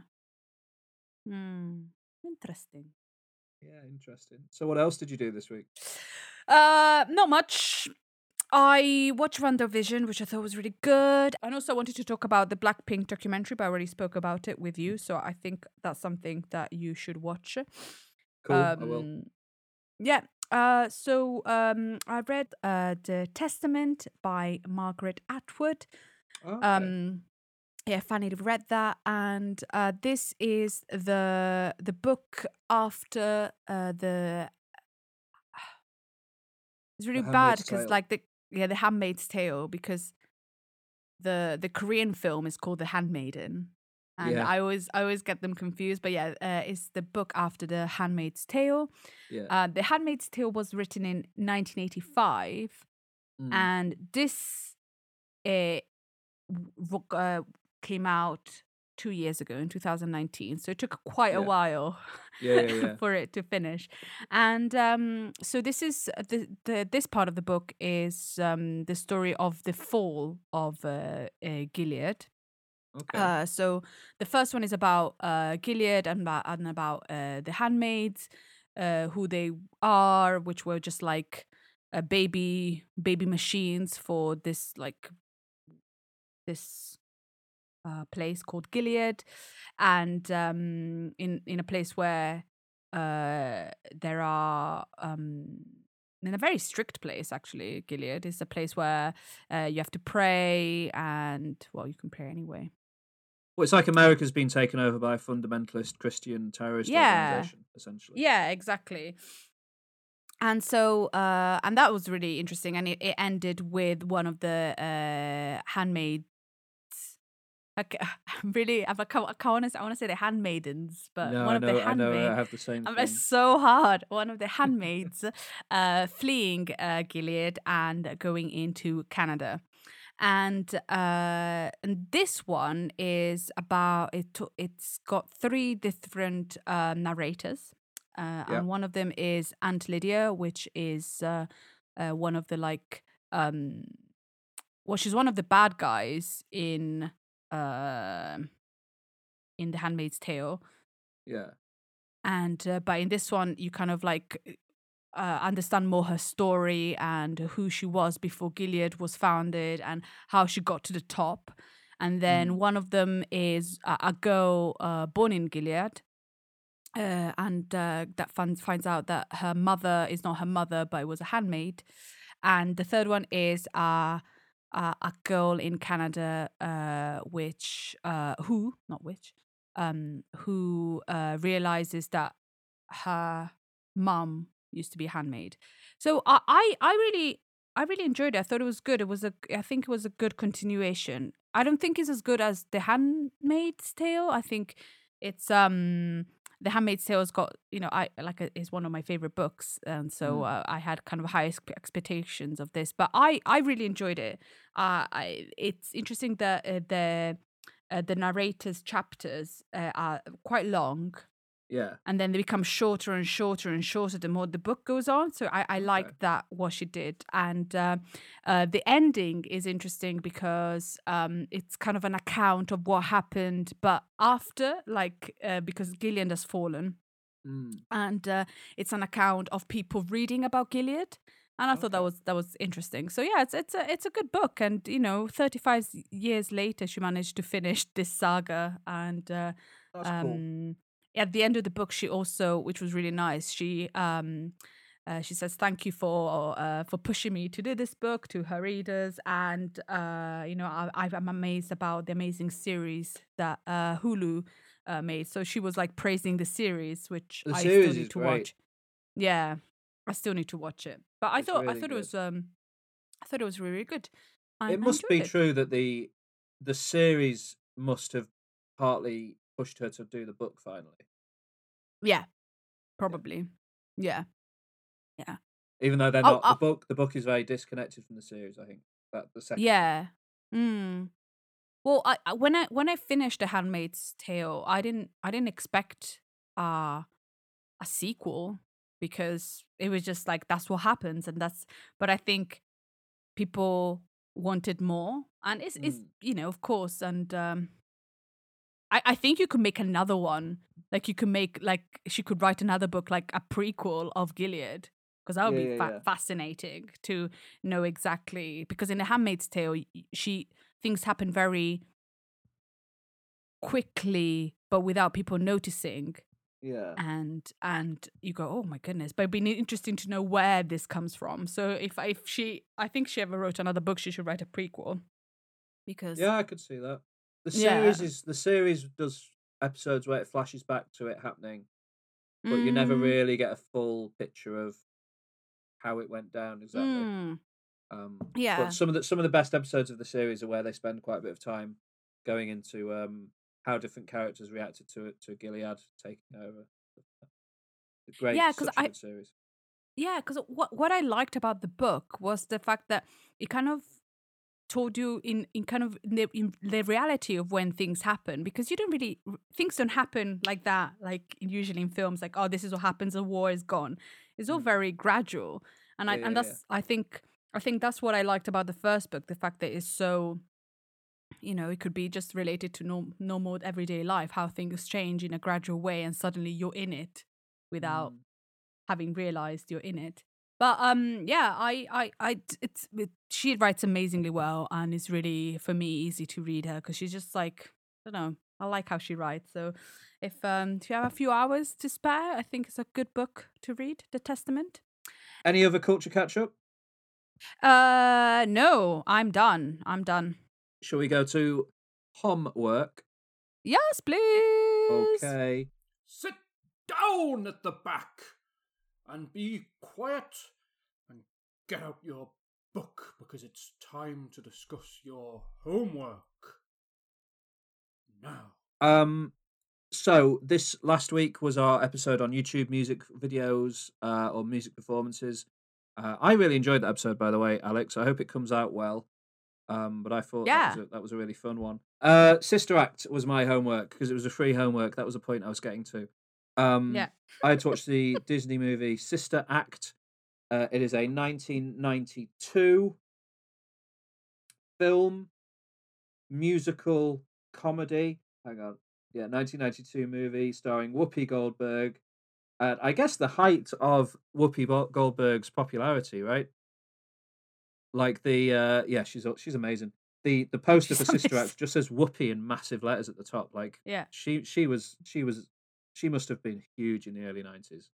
Hmm. Interesting. Yeah, interesting. So, what else did you do this week? Uh, not much. I watched WandaVision, which I thought was really good. And also wanted to talk about the Blackpink documentary, but I already spoke about it with you. So I think that's something that you should watch. Cool. I will. Um, Yeah. Uh, so um, I read uh, The Testament by Margaret Atwood. Okay. Um, yeah, Fanny read that, and uh, this is the the book after uh, the. It's really bad because like the yeah the Handmaid's Tale because the the Korean film is called The Handmaiden, and Yeah. I always I always get them confused. But yeah, uh, it's the book after the Handmaid's Tale. yeah. Uh, the Handmaid's Tale was written in 1985 Mm. and this uh, uh, came out two years ago in 2019 so it took quite Yeah. a while Yeah, yeah, yeah. for it to finish and um, so this is the, the this part of the book is um, the story of the fall of uh, uh, gilead okay. uh, so the first one is about uh, Gilead and about, and about uh, the handmaids, uh, who they are, which were just like baby baby machines for this like this uh, place called Gilead, and um, in in a place where uh, there are. Um, in a very strict place, actually, Gilead is a place where uh, you have to pray, and well, you can pray anyway. well, it's like America's been taken over by a fundamentalist Christian terrorist Yeah. organization, essentially. Yeah, exactly. And so, uh, and that was really interesting. And it, it ended with one of the uh. I I'm really, I can't, I can't want to, I want to say the handmaidens, but no, one I of know, the I know. I have the same Um, thing. It's so hard. One of the handmaids uh, fleeing uh, Gilead and going into Canada. And uh, and this one is about it. It's got three different uh, narrators, uh, Yeah. and one of them is Aunt Lydia, which is uh, uh, one of the like, um, well, she's one of the bad guys in uh, in The Handmaid's Tale Yeah. and uh, but in this one you kind of like uh, understand more her story and who she was before Gilead was founded and how she got to the top. And then Mm. one of them is a, a girl uh, born in Gilead. Uh, and uh, that finds finds out that her mother is not her mother, but it was a handmaid. And the third one is uh, a, girl in Canada, uh, which uh, who not which, um, who uh, realizes that her mum used to be a handmaid. So I, I, I really, I really enjoyed it. I thought it was good. It was a, I think it was a good continuation. I don't think it's as good as The Handmaid's Tale. I think it's um The Handmaid's Tale has got you know I like it is one of my favorite books, and so Mm. uh, I had kind of high expectations of this. But I, I really enjoyed it. Uh, I, it's interesting that uh, the uh, the narrator's chapters uh, are quite long Yeah. and then they become shorter and shorter and shorter the more the book goes on. So I, I like Okay. that what she did, and uh, uh, the ending is interesting because um, it's kind of an account of what happened, but after, like uh, because Gilead has fallen, Mm. and uh, it's an account of people reading about Gilead. And I thought that was that was interesting. So yeah, it's it's a it's a good book, and you know, thirty five years later, she managed to finish this saga, and uh, That's cool. At the end of the book she also which was really nice she um uh, she says thank you for uh, for pushing me to do this book to her readers and uh, you know I, i'm amazed about the amazing series that uh, hulu uh, made so she was like praising the series which The i series still need to great. watch yeah i still need to watch it but i It's thought i thought good. it was um i thought it was really, really good I, it must be it. true that the the series must have partly pushed her to do the book finally, yeah probably yeah yeah. even though they're Oh, not. uh, the book the book is very disconnected from the series. I think that the second. Yeah. Mm. Well, I, when I when I finished The Handmaid's Tale, I didn't I didn't expect uh a sequel because it was just like that's what happens and that's but I think people wanted more and it's it's Mm. you know of course and um I, I think you could make another one like you could make like she could write another book like a prequel of Gilead because that would Yeah, be fa- yeah. fascinating to know exactly. Because in The Handmaid's Tale, she things happen very quickly, but without people noticing, Yeah. and and you go, oh my goodness. But it'd be interesting to know where this comes from. So if if she, I think she ever wrote another book, she should write a prequel. Because Yeah, I could see that. The Yeah. series is the series does episodes where it flashes back to it happening, but you never Mm, really get a full picture of how it went down exactly. mm, Um, Yeah. But some of the some of the best episodes of the series are where they spend quite a bit of time going into um how different characters reacted to it to Gilead taking over. Great, Yeah, 'cause such a I- series. Yeah, because what what I liked about the book was the fact that it kind of told you in in kind of the, in the reality of when things happen because you don't really things don't happen like that like usually in films like oh this is what happens the war is gone it's all Mm. very gradual and I Yeah, and yeah, yeah. that's I think I think that's what I liked about the first book the fact that it's so you know it could be just related to norm, normal everyday life how things change in a gradual way and suddenly you're in it without Mm. having realized you're in it. But um, yeah, I, I, I, d- it's it, she writes amazingly well, and it's really for me easy to read her because she's just like I don't know. I like how she writes. So if um, if you have a few hours to spare, I think it's a good book to read. The Testament. Any other culture catch up? Uh, no, I'm done. I'm done. Shall we go to homework? Yes, please. Okay. Sit down at the back and be quiet and get out your book because it's time to discuss your homework. Now. Um, so this last week was our episode on YouTube music videos uh, or music performances. Uh, I really enjoyed that episode, by the way, Alex. I hope it comes out well. Um, but I thought that, was Yeah. a, that was a really fun one. Uh, Sister Act was my homework because it was a free homework. That was a point I was getting to. Um, Yeah. I had to watch the Disney movie Sister Act. Uh, it is a 1992 film, musical, comedy. Hang on. Yeah, 1992 movie starring Whoopi Goldberg. At I guess the height of Whoopi Goldberg's popularity, right? Like the uh yeah, she's she's amazing. The the poster for Sister. Act just says Whoopi in massive letters at the top. Like Yeah. she she was she was she must have been huge in the early 90s.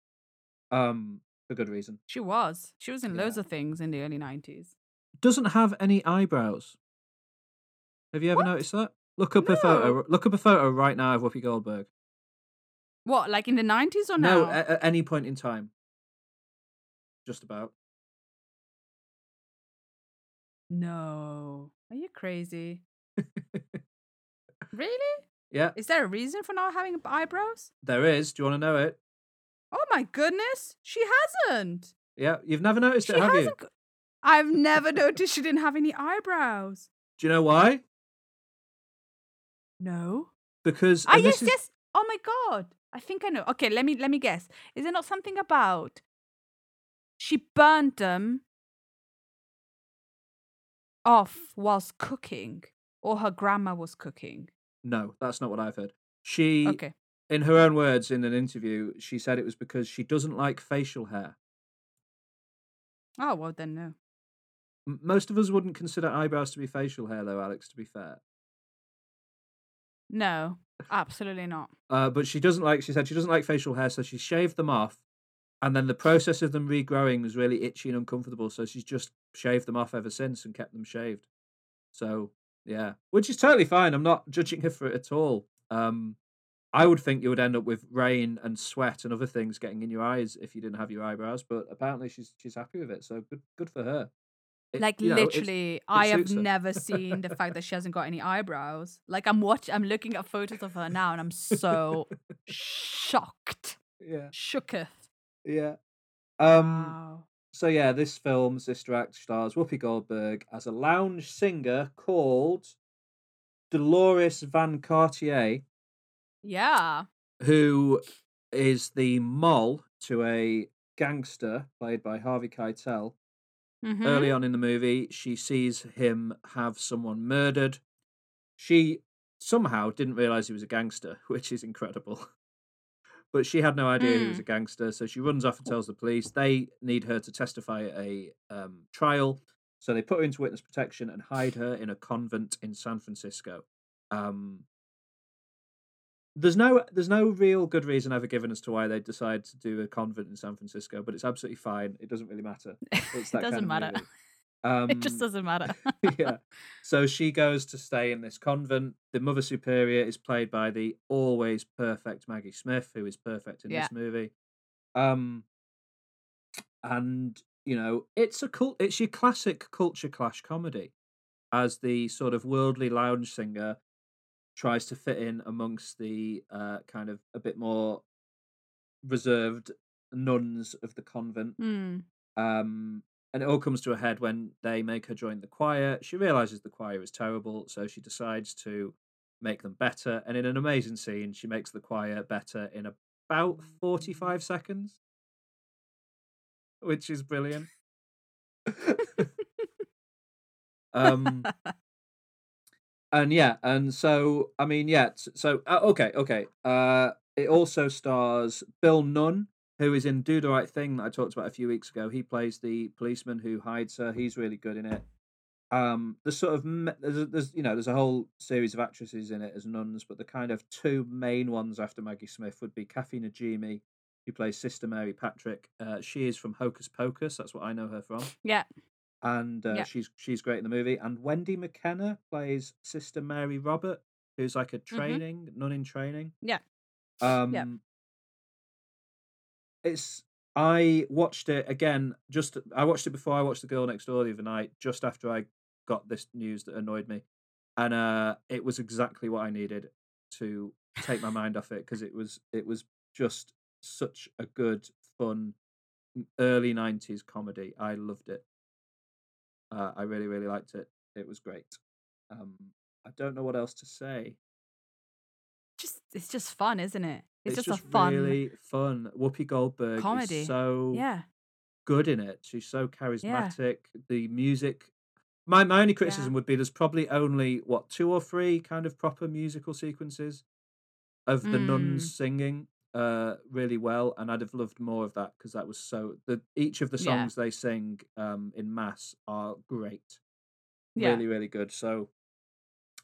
Um for good reason. She was. She was in loads of things in the early nineties. Doesn't have any eyebrows. Have you ever What? noticed that? Look up a photo. Look up a photo right now of Whoopi Goldberg. What, like in the nineties or No, now? at, at any point in time. Just about. No. Are you crazy? Really? Yeah, Is there a reason for not having eyebrows? there is. Do you want to know it? Oh my goodness, she hasn't. Yeah, you've never noticed She it, have you? I've never noticed she didn't have any eyebrows. Do you know why? No. Because I and yes, is- yes. Oh my god. I think I know. Okay, let me let me guess. Is it not something about she burned them off whilst cooking, or her grandma was cooking? No, that's not what I've heard. She, Okay. In her own words, in an interview, she said it was because she doesn't like facial hair. Oh well, then no. M- Most of us wouldn't consider eyebrows to be facial hair, though, Alex. To be fair, No, absolutely not. uh, but she doesn't like. She said she doesn't like facial hair, so she shaved them off, and then the process of them regrowing was really itchy and uncomfortable. So she's just shaved them off ever since and kept them shaved. So yeah, which is totally fine. I'm not judging her for it at all. Um, I would think you would end up with rain and sweat and other things getting in your eyes if you didn't have your eyebrows. But apparently she's she's happy with it. So good good for her. It- like you know, literally, I have her. never seen the fact that she hasn't got any eyebrows. Like I'm watch, I'm looking at photos of her now, and I'm so shocked, yeah shooketh. yeah. Um. wow. So yeah, this film, Sister Act, stars Whoopi Goldberg as a lounge singer called Dolores Van Cartier, Yeah. who is the moll to a gangster played by Harvey Keitel. Mhm. Early on in the movie, she sees him have someone murdered. She somehow didn't realize he was a gangster, which is incredible. But she had no idea he was Mm. a gangster, so she runs off and tells the police. They need her to testify at a um, trial, so they put her into witness protection and hide her in a convent in San Francisco. Um, there's no there's no real good reason ever given as to why they decide to do a convent in San Francisco, but it's absolutely fine. It doesn't really matter. It doesn't matter. Um, it just doesn't matter. yeah. So she goes to stay in this convent. The mother superior is played by the always perfect Maggie Smith, who is perfect in Yeah. this movie. Um, and you know, it's a cult. It's your classic culture clash comedy, as the sort of worldly lounge singer tries to fit in amongst the uh, kind of a bit more reserved nuns of the convent. Mm. Um, and it all comes to a head when they make her join the choir. She realizes the choir is terrible, so she decides to make them better. And in an amazing scene, she makes the choir better in about 45 seconds, which is brilliant. um, and yeah, and so I mean, yeah. So uh, okay, okay. Uh, it also stars Bill Nunn, who is in Do the Right Thing that I talked about a few weeks ago. He plays the policeman who hides her. He's really good in it. Um, there's sort of there's, there's you know there's a whole series of actresses in it as nuns, but the kind of two main ones after Maggie Smith would be Kathy Najimy, who plays Sister Mary Patrick. Uh, she is from Hocus Pocus. That's what I know her from Yeah. And uh, Yeah. she's she's great in the movie. And Wendy Makkena plays Sister Mary Robert, who's like a training nun in training. Mm-hmm. Yeah. Um, it's I watched it again. Just I watched it before I watched The Girl Next Door the other night, just after I got this news that annoyed me, and uh, it was exactly what I needed to take my mind off it because it was it was just such a good fun early 90s comedy i loved it uh, i really really liked it. It was great. Um i don't know what else to say. Just it's just fun, isn't it? It's, just, just a fun really fun. Whoopi goldberg comedy. is so Yeah. good in it. She's so charismatic. The music my, my only criticism would be there's probably only what two or three kind of proper musical sequences of the Mm. nuns singing uh really well and i'd have loved more of that because that was so the each of the Yeah. songs they sing um in mass are great Yeah. really really good so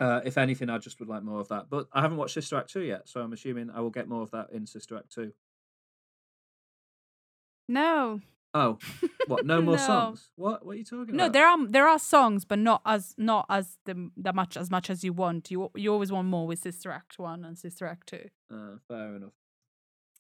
uh if anything i just would like more of that but i haven't watched sister act 2 yet so i'm assuming i will get more of that in sister act 2 No. oh what no more No. songs what what are you talking No, about there are there are songs, but not as not as the that much as much as you want. You you always want more with Sister Act one and Sister Act two. uh, fair enough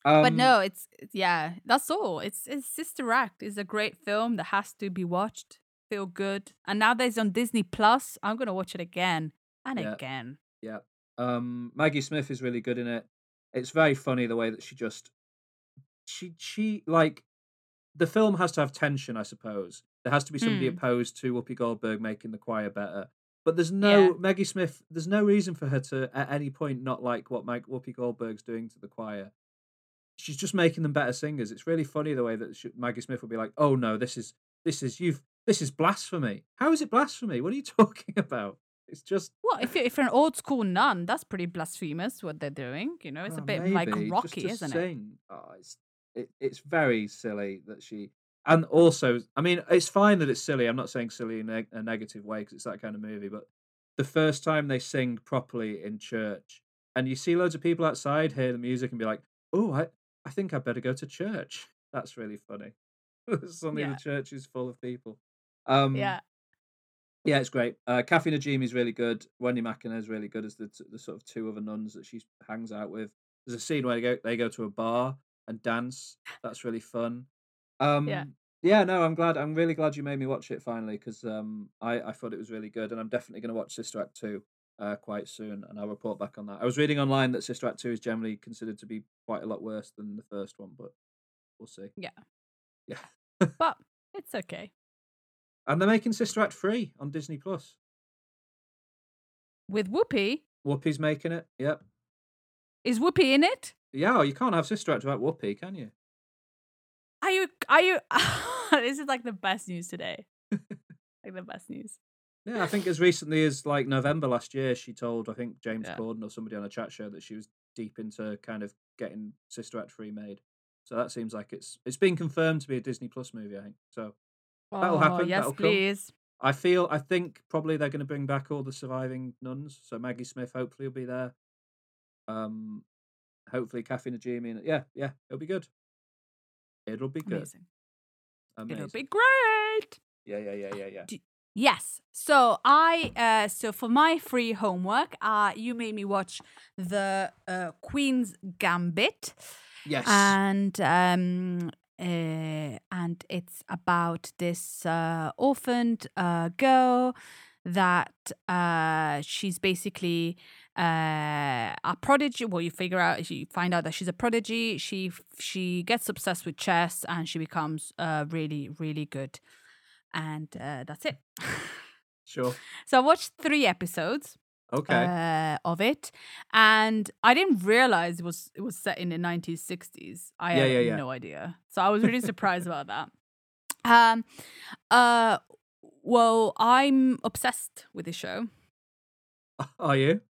um, but no, it's yeah, that's all. It's it's Sister Act is a great film that has to be watched. Feel good, and now that it's on Disney Plus, I'm gonna watch it again and Yeah. again. Yeah. Um Maggie Smith is really good in it. It's very funny the way that she just she she like the film has to have tension, I suppose. There has to be somebody Hmm. opposed to Whoopi Goldberg making the choir better. But there's no Yeah. Maggie Smith. There's no reason for her to at any point not like what Mag, Whoopi Goldberg's doing to the choir. She's just making them better singers. It's really funny the way that she, Maggie Smith would be like, "Oh no, this is this is you've this is blasphemy. How is it blasphemy? What are you talking about? It's just Well, if you're, if you're an old school nun, that's pretty blasphemous what they're doing. You know, it's a Oh, bit like rocky, isn't it? Oh, it's it, it's very silly that she and also I mean it's fine that it's silly. I'm not saying silly in a, a negative way because it's that kind of movie. But the first time they sing properly in church and you see loads of people outside hear the music and be like, "Oh, I I think I better go to church." That's really funny. Suddenly Yeah. the church is full of people. Um, Yeah. yeah, it's great. Uh, Kathy Najimy is really good. Wendy Makkena is really good as the t- the sort of two other nuns that she hangs out with. There's a scene where they go they go to a bar and dance. That's really fun. Um, Yeah. yeah, no, I'm glad. I'm really glad you made me watch it finally because um, I I thought it was really good, and I'm definitely going to watch Sister Act two uh, quite soon, and I'll report back on that. I was reading online that Sister Act two is generally considered to be quite a lot worse than the first one, but we'll see. Yeah. Yeah. But it's okay. And they're making Sister Act three on Disney Plus. With Whoopi, Whoopi's making it. Yep. is Whoopi in it? Yeah, you can't have Sister Act without Whoopi, can you? Are you? Are you? this is like the best news today. like the best news. Yeah, I think as recently as like November last year, she told I think James Yeah. Corden or somebody on a chat show that she was deep into kind of getting Sister Act remade. So that seems like it's it's been confirmed to be a Disney Plus movie. I think so. That'll Oh, happen, Yes, that'll come. please. I feel I think probably they're going to bring back all the surviving nuns. So Maggie Smith hopefully will be there. Um, hopefully Kathy Najimy and yeah, yeah, it'll be good. It'll be good. Amazing. Amazing. It'll be great. Yeah, yeah, yeah, yeah, yeah. Yes. So I uh so for my free homework, uh you made me watch the uh Queen's Gambit. Yes. And um uh, and it's about this uh orphaned uh girl that uh she's basically uh a prodigy well you figure out you find out that she's a prodigy she she gets obsessed with chess and she becomes uh really really good and uh that's it sure. so i watched three episodes Okay. uh, of it, and I didn't realize it was it was set in the 1960s. I Yeah, had yeah, yeah. no idea, so I was really surprised about that. Um, uh, well, I'm obsessed with the show. Are you?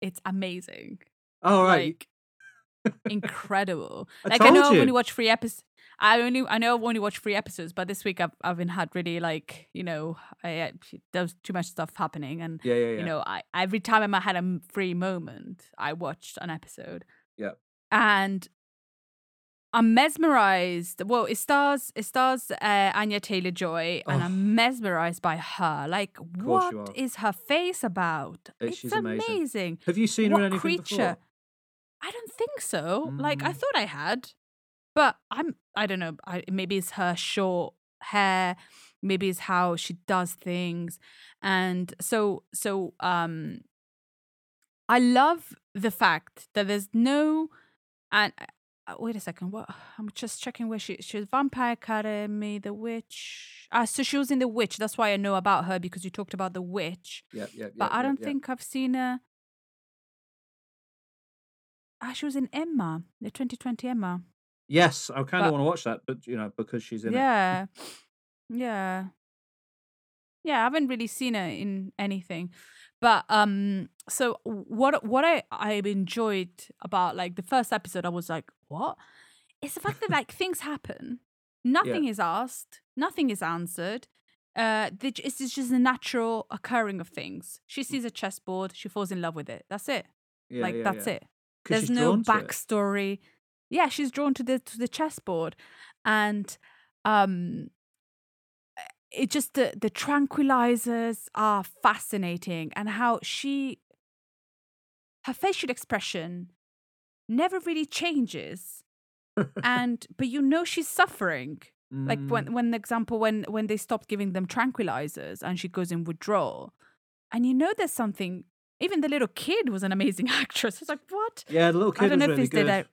It's amazing, Oh right. like incredible. I like I know told I've you. only watched three episodes. I only I know I've only watched three episodes, but this week I've I've been had really like you know I, I there was too much stuff happening and yeah, yeah, yeah. you know I every time I had a free moment I watched an episode. Yeah. And I'm mesmerized. Well, it stars it stars uh, Anya Taylor Joy, and Oh. I'm mesmerized by her. Like, what is her face about? Uh, it's she's amazing. amazing. Have you seen what her in anything creature? before? I don't think so. Like I Mm. thought I had, but I'm I don't know. I, maybe it's her short hair. Maybe it's how she does things, and so so um. I love the fact that there's no, and uh, wait a second. What I'm just checking where she she was Vampire Academy, The Witch. Ah, so she was in The Witch. That's why I know about her because you talked about The Witch. Yeah, yeah, yeah. But I don't think I've seen her. Ah, she was in Emma, the 2020 Emma. Yes, I kind of want to watch that, but you know, because she's in it. Yeah, yeah, yeah. I haven't really seen her in anything, but um. So what what I I've enjoyed about like the first episode, I was like, what? It's the fact that like things happen, nothing is asked, nothing is answered. Uh, this it's it's just a natural occurring of things. She sees a chessboard, she falls in love with it. That's it. Yeah, like yeah, that's yeah. it. There's no backstory. Yeah, she's drawn to the to the chessboard, and um, it just the the tranquilizers are fascinating, and how she her facial expression never really changes, and but you know she's suffering. Like Mm, when when the example when when they stopped giving them tranquilizers and she goes in withdrawal, and you know there's something. Even the little kid was an amazing actress. It's like what? yeah, the little kid I don't was know if really it's the good. di-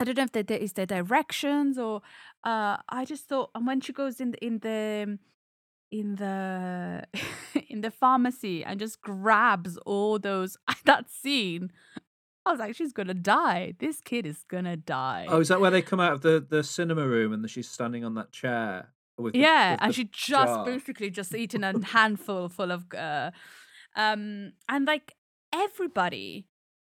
I don't know if there there is the directions or uh I just thought and when she goes in the, in the in the in the pharmacy and just grabs all those that scene I was like she's gonna die this kid is gonna die Oh, is that where they come out of the, the cinema room and she's standing on that chair with the, yeah with and the she just jar? basically just eaten a handful full of uh um and like everybody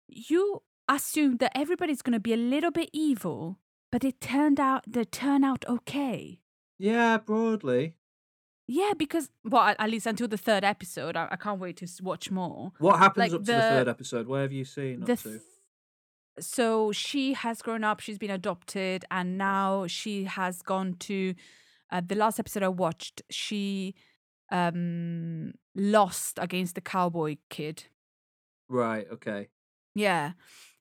you assume that everybody's going to be a little bit evil but it turned out they turn out okay Yeah, broadly. yeah because well at, least until the third episode i, I can't wait to watch more What happens Like up to the the- third episode? Where have you seen up the to? so she has grown up she's been adopted and now she has gone to uh, the last episode i watched she um lost against the cowboy kid Right, okay. yeah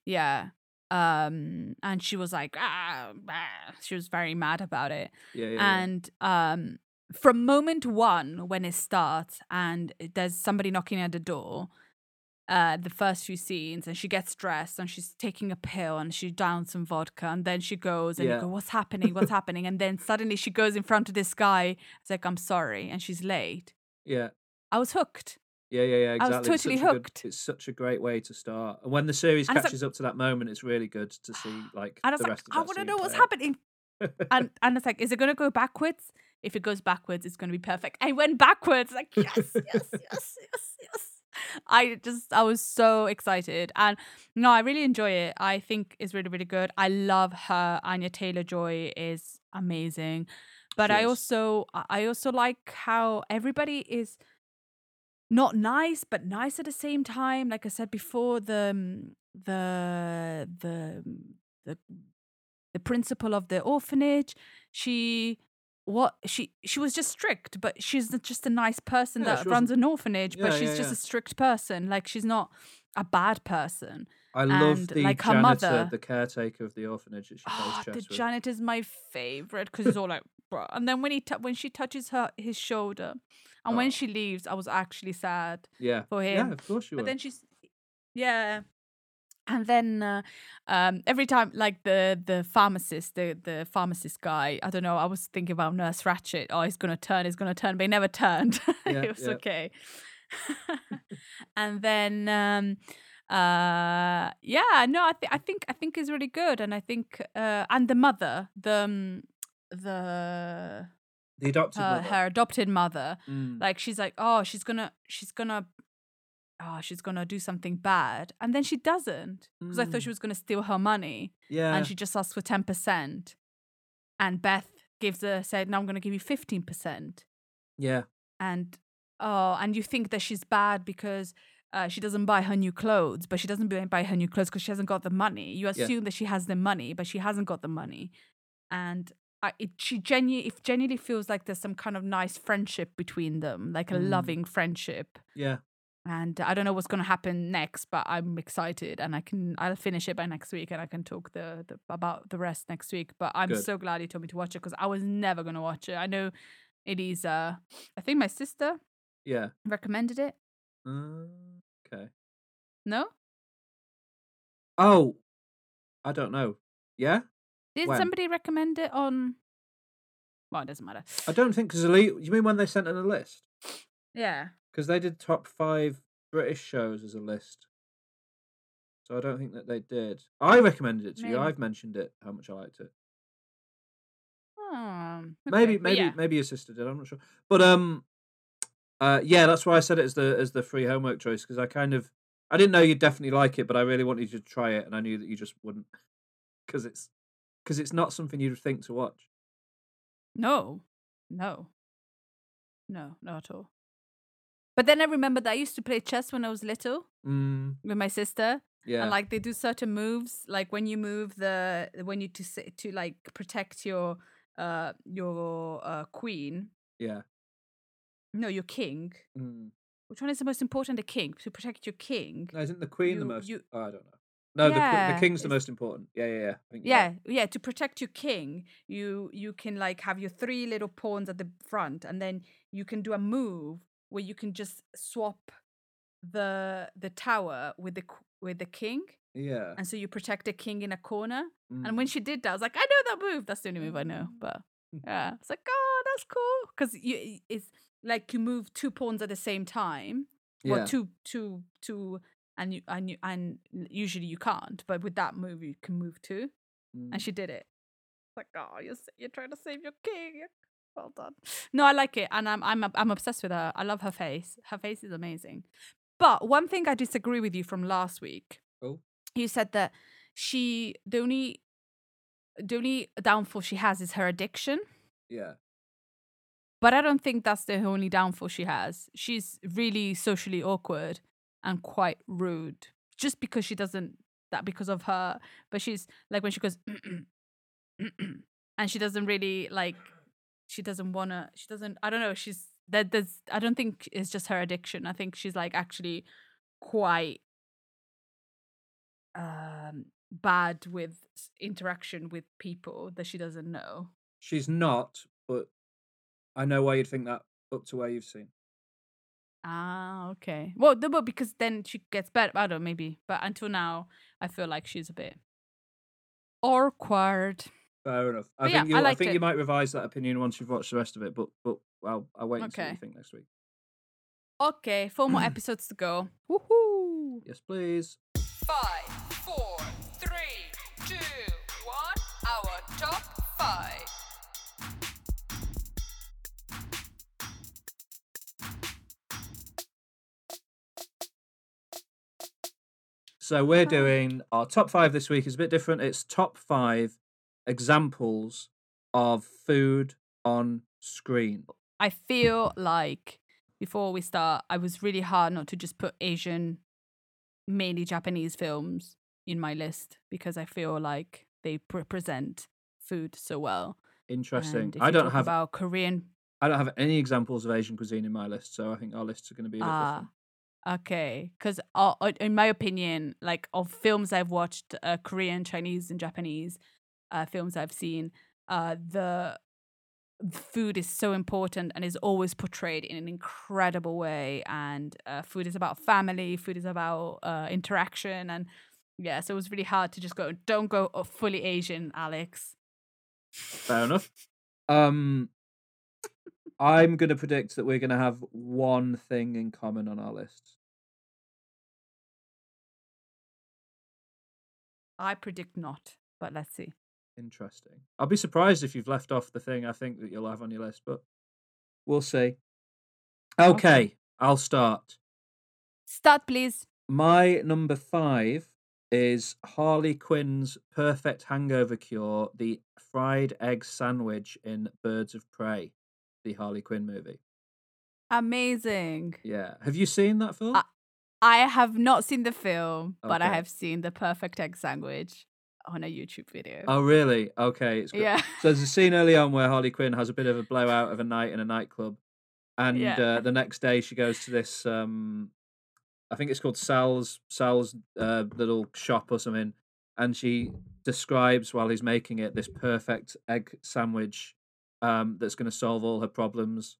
yeah um and she was like ah, ah," she was very mad about it Yeah, yeah. yeah. and um from moment one when it starts and there's somebody knocking at the door uh the first few scenes and she gets dressed and she's taking a pill and she downs some vodka and then she goes and Yeah. you go what's happening what's happening and then suddenly she goes in front of this guy it's like i'm sorry and she's late yeah. i was hooked Yeah, yeah, yeah, I was exactly. It's totally such a good- it's such a great way to start. And when the series And it's like- catches up to that moment, it's really good to see like and i was the like rest i want to know what's out. happening and and it's like is it going to go backwards if it goes backwards it's going to be perfect i went backwards like yes yes yes yes yes I just I was so excited and no, I really enjoy it. I think it's really really good. I love her. Anya Taylor Joy is amazing, but She I is. also I also like how everybody is not nice but nice at the same time. Like I said before, the um, the the um, the the principal of the orphanage, she what she she was just strict, but she's not just a nice person Yeah, that runs an orphanage, but she's yeah, just yeah. a strict person. Like she's not a bad person. I love And, the like, her janitor, mother- the caretaker of the orphanage that she Oh, the with. janitor's my favorite because it's all like, bro. And then when he t- when she touches her his shoulder, and Oh. when she leaves, I was actually sad. yeah, for him. yeah, of course you but were. then she's yeah and then uh, um every time like the the pharmacist the the pharmacist guy i don't know i was thinking about nurse Ratched oh he's gonna turn he's gonna turn but he never turned Yeah, it was yeah. okay and then um uh yeah no i think i think i think it's really good and i think uh and the mother the um, the the adopted her, mother. her adopted mother Mm. like she's like oh she's gonna she's gonna oh she's gonna do something bad and then she doesn't because i thought she Mm. was gonna steal her money yeah, and she just asks for 10% and beth gives her said no i'm gonna give you 15% yeah, and oh and you think that she's bad because uh, she doesn't buy her new clothes but she doesn't buy- her new clothes because she hasn't got the money you Yeah. assume that she has the money but she hasn't got the money and I, it, she genuinely it genuinely feels like there's some kind of nice friendship between them like a Mm. loving friendship yeah. and I don't know what's going to happen next, but I'm excited, and I can I'll finish it by next week, and I can talk the, the about the rest next week. But I'm Good. so glad you told me to watch it because I was never going to watch it. I know it is. Uh, I think my sister Yeah. recommended it. Okay. No, Oh, I don't know. Yeah, did When? somebody recommend it on? Well, it doesn't matter. I don't think because elite. You mean when they sent in a list? Yeah. Because they did top five British shows as a list. So I don't think that they did. I recommended it to you. I've mentioned it how much I liked it. Maybe, okay, but maybe, yeah. maybe your sister did. I'm not sure. But um, uh, yeah, that's why I said it as the as the free homework choice because I kind of I didn't know you'd definitely like it, but I really wanted you to try it, and I knew that you just wouldn't because it's because it's not something you'd think to watch. No, no, no, not at all. But then I remembered that I used to play chess when I was little Mm, with my sister. yeah, and like they do certain moves like when you move the when you to say to like protect your uh your uh queen yeah. no your king Mm. which one is the most important the king to protect your king No, isn't the queen the most? you- oh, I don't know. No, the, Yeah, the king's the most important. Yeah, yeah, yeah. I think yeah right. yeah to protect your king you you can like have your three little pawns at the front and then you can do a move where you can just swap the the tower with the with the king yeah. and so you protect the king in a corner Mm. And when she did that, I was like, I know that move. That's the only move I know. But yeah, it's like, oh, that's cool. Because you, it's like you move two pawns at the same time. Well, Yeah. two, two, two, and you and you and usually you can't. But with that move, you can move too. Mm. And she did it. It's like, oh, you're you're trying to save your king. Well done. No, I like it, and I'm I'm I'm obsessed with her. I love her face. Her face is amazing. But one thing I disagree with you from last week. Oh. You said that she the only the only downfall she has is her addiction. yeah. But I don't think that's the only downfall she has. She's really socially awkward and quite rude. Just because she doesn't that because of her, but she's like when she goes and she doesn't really like she doesn't wanna she doesn't I don't know, she's that there's I don't think it's just her addiction. I think she's like actually quite um bad with interaction with people that she doesn't know. She's not, but I know why you'd think that up to where you've seen. Ah, okay. Well, the, but because then she gets better. I don't know, maybe. But until now, I feel like she's a bit awkward. Fair enough. I But yeah, think you I I, think it. you might revise that opinion once you've watched the rest of it, but but well, I'll wait and see what you think next week. Okay, four more episodes to go. Woohoo! Yes, please. Five, So we're uh-huh. doing our top five this week is a bit different. It's top five examples of food on screen. I feel like before we start, I was really hard not to just put Asian, mainly Japanese films in my list because I feel like they represent food so well. Interesting. I don't have about Korean. I don't have any examples of Asian cuisine in my list, so I think our lists are going to be ah, different. Okay. Because in my opinion, like of films I've watched, uh, Korean, Chinese, and Japanese uh, films I've seen, uh, the the food is so important and is always portrayed in an incredible way. And uh, food is about family. Food is about uh, interaction. And yeah, so it was really hard to just go. Don't go uh, fully Asian, Alex. Fair enough. Um, I'm going to predict that we're going to have one thing in common on our lists. I predict not, but let's see. Interesting. I'll be surprised if you've left off the thing I think that you'll have on your list, but we'll see. Okay, Okay. I'll start. Start, please. My number five is Harley Quinn's perfect hangover cure, the fried egg sandwich in Birds of Prey, the Harley Quinn movie. Amazing. Yeah. Have you seen that film? Uh, I have not seen the film, but I have seen the perfect egg sandwich on a YouTube video. oh, really? Okay. It's good. yeah. So there's a scene early on where Harley Quinn has a bit of a blowout of a night in a nightclub, and Yeah. uh, the next day she goes to this, um, I think it's called Sal's Sal's uh, little shop or something, and she describes while he's making it this perfect egg sandwich um, that's going to solve all her problems,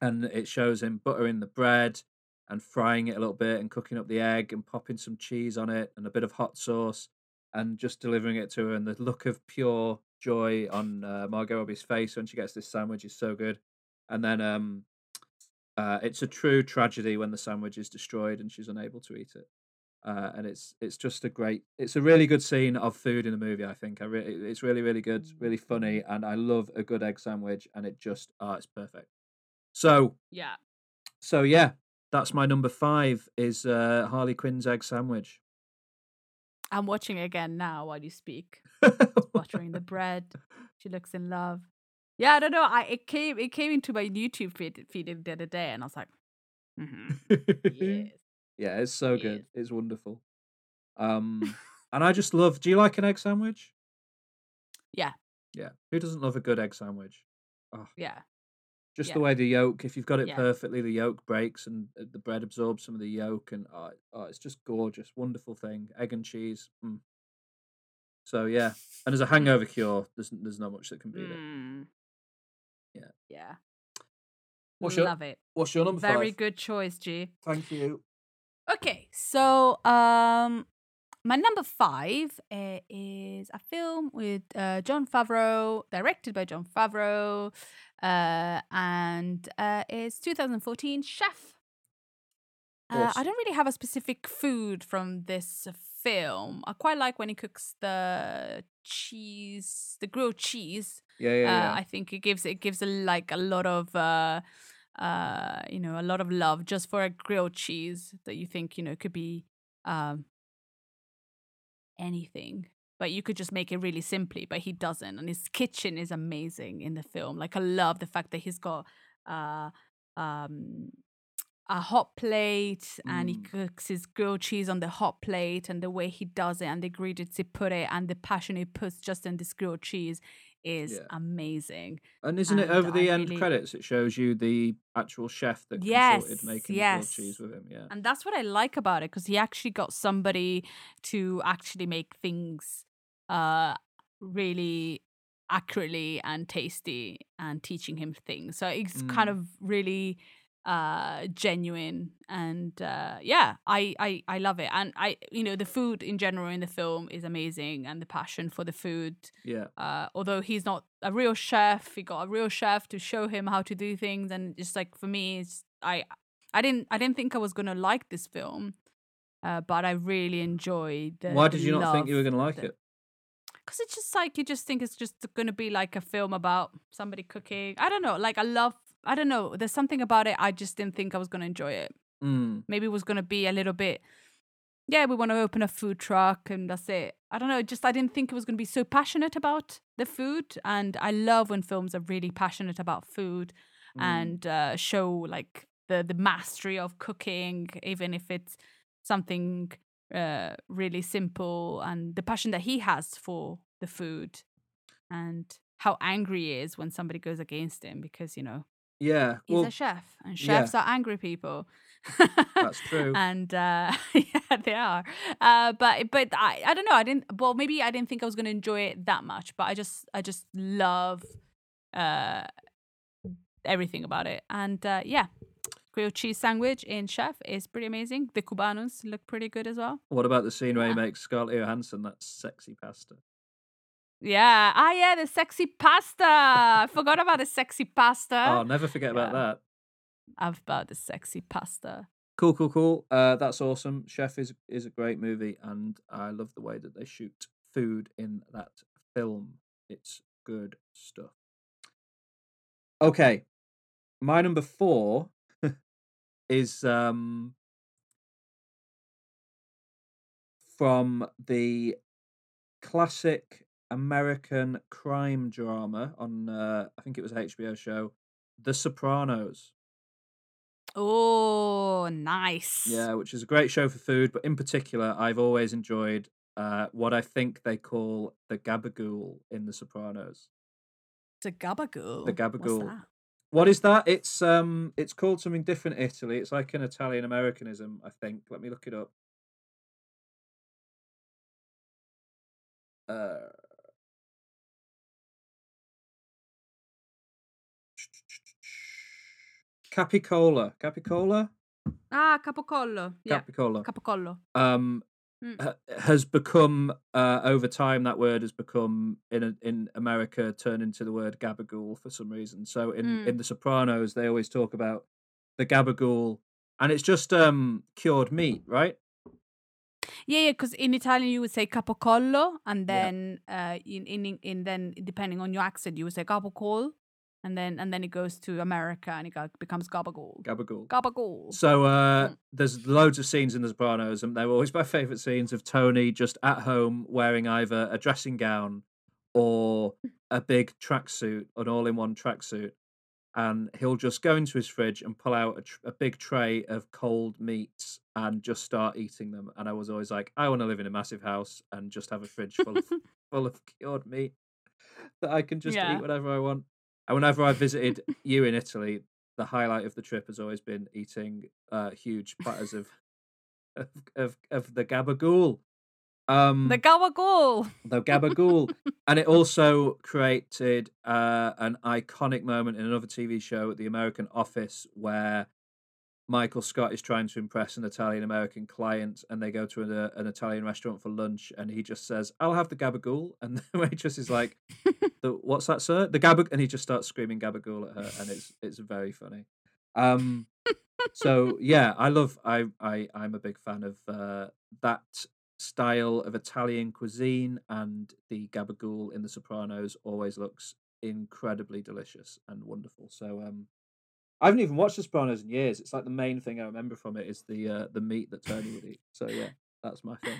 and it shows him buttering the bread and frying it a little bit and cooking up the egg and popping some cheese on it and a bit of hot sauce and just delivering it to her and the look of pure joy on uh, Margot Robbie's face when she gets this sandwich is so good. And then um, uh, it's a true tragedy when the sandwich is destroyed and she's unable to eat it. Uh, and it's it's just a great, it's a really good scene of food in the movie. I think I re- it's really really good, really funny, and I love a good egg sandwich. And it just, oh, it's perfect. So Yeah. so yeah, that's my number five is uh, Harley Quinn's egg sandwich. I'm watching again now while you speak. Buttering the bread. She looks in love. Yeah, I don't know. I it came it came into my YouTube feed, feed the other day, and I was like, hmm yes. Yeah, it's so good. It's wonderful. Um, and I just love. Do you like an egg sandwich? Yeah. Yeah. Who doesn't love a good egg sandwich? Oh, Yeah. just Yeah. the way the yolk. If you've got it Yeah. perfectly, the yolk breaks and uh, the bread absorbs some of the yolk, and oh, oh, it's just gorgeous, wonderful thing. Egg and cheese. Mm. So yeah, and as a hangover cure, there's there's not much that can beat it. Mm. Yeah. Yeah. What's your Love it. What's your number Very five? good choice, G. Thank you. Okay, so um, my number five uh, is a film with uh, Jon Favreau, directed by Jon Favreau, uh, and uh, it's 2014 Chef. Uh, I don't really have a specific food from this film. I quite like when he cooks the cheese, the grilled cheese. Yeah, yeah, yeah. Uh, I think it gives it gives a, like a lot of uh, you know a lot of love just for a grilled cheese that you think you know could be um, anything, but you could just make it really simply. But he doesn't, and his kitchen is amazing in the film. Like I love the fact that he's got uh, um, a hot plate and he Mm. cooks his grilled cheese on the hot plate and the way he does it and the ingredients he put it and the passion he puts just in this grilled cheese is Yeah. amazing. And isn't it over the I end really- credits? It shows you the actual chef that Yes, consulted making the grilled cheese with him. Yeah, And that's what I like about it because he actually got somebody to actually make things uh really accurately and tasty and teaching him things. So it's kind Mm. of really uh genuine and uh yeah I, I i love it and i you know the food in general in the film is amazing and the passion for the food yeah, uh, although he's not a real chef, he got a real chef to show him how to do things, and it's like for me, it's I I didn't I didn't think I was gonna like this film, uh, but I really enjoyed the. Why did you not think you were going to like it? Because it's just like you just think it's just gonna be like a film about somebody cooking. I don't know. Like I love. I don't know. There's something about it. I just didn't think I was gonna enjoy it. Mm, Maybe it was gonna be a little bit yeah, we want to open a food truck and that's it. I don't know, just I didn't think it was going to be so passionate about the food. And I love when films are really passionate about food Mm. and uh, show like the, the mastery of cooking, even if it's something uh, really simple and the passion that he has for the food and how angry he is when somebody goes against him because, you know, Yeah. he's Well, a chef and yeah. chefs are angry people. That's true. and uh, yeah, they are. Uh, but but I, I don't know. I didn't. Well, maybe I didn't think I was going to enjoy it that much. But I just I just love uh, everything about it. And uh, yeah, grilled cheese sandwich in Chef is pretty amazing. The cubanos look pretty good as well. what about the scene where he makes Scarlett Johansson that sexy pasta? Yeah. Ah, yeah. The sexy pasta. I forgot about the sexy pasta. Oh, never forget about yeah. that. About the sexy pasta. Cool, cool, cool. Uh, that's awesome. Chef is is a great movie, and I love the way that they shoot food in that film. It's good stuff. Okay, my number four is um from the classic American crime drama on uh, I think it was HBO show, The Sopranos. Oh, nice. Yeah, which is a great show for food, but in particular, I've always enjoyed uh, what I think they call the gabagool in The Sopranos. The gabagool. The What's gabagool. that? What is that? It's um, it's called something different in Italy. It's like an Italian Americanism, I think. Let me look it up. Uh, Capicola, Capicola, Ah, capocollo. Yeah, Capicola. capocollo. um Mm. ha- has become uh, over time that word has become in a, in America turned into the word gabagool for some reason. So in Mm. in The Sopranos they always talk about the gabagool, and it's just um cured meat, right? Yeah, yeah. Because in Italian you would say capocollo, and Yeah. then uh, in, in in in then depending on your accent you would say capocol, and then and then it goes to America and it becomes gabagool. Gabagool. Gabagool. So uh, Mm. there's loads of scenes in The Sopranos, and they're always my favourite scenes of Tony just at home wearing either a dressing gown or a big tracksuit, an all-in-one tracksuit, and he'll just go into his fridge and pull out a, tr- a big tray of cold meats and just start eating them. And I was always like, I want to live in a massive house and just have a fridge full of full of cured meat that I can just Yeah. eat whatever I want. And whenever I visited you in Italy, the highlight of the trip has always been eating uh, huge platters of of of, of the gabagool. Um, the gabagool. the gabagool, and it also created uh, an iconic moment in another TV show at the American Office where Michael Scott is trying to impress an Italian American client, and they go to an, uh, an Italian restaurant for lunch, and he just says, "I'll have the gabagool," and the waitress is like, the, "What's that, sir?" The gabag, and he just starts screaming gabagool at her, and it's it's very funny. Um, so yeah, I love I I I'm a big fan of uh, that style of Italian cuisine, and the gabagool in The Sopranos always looks incredibly delicious and wonderful. So um, I haven't even watched The Sopranos in years. It's like the main thing I remember from it is the uh, the meat that Tony would eat. So yeah, that's my thing.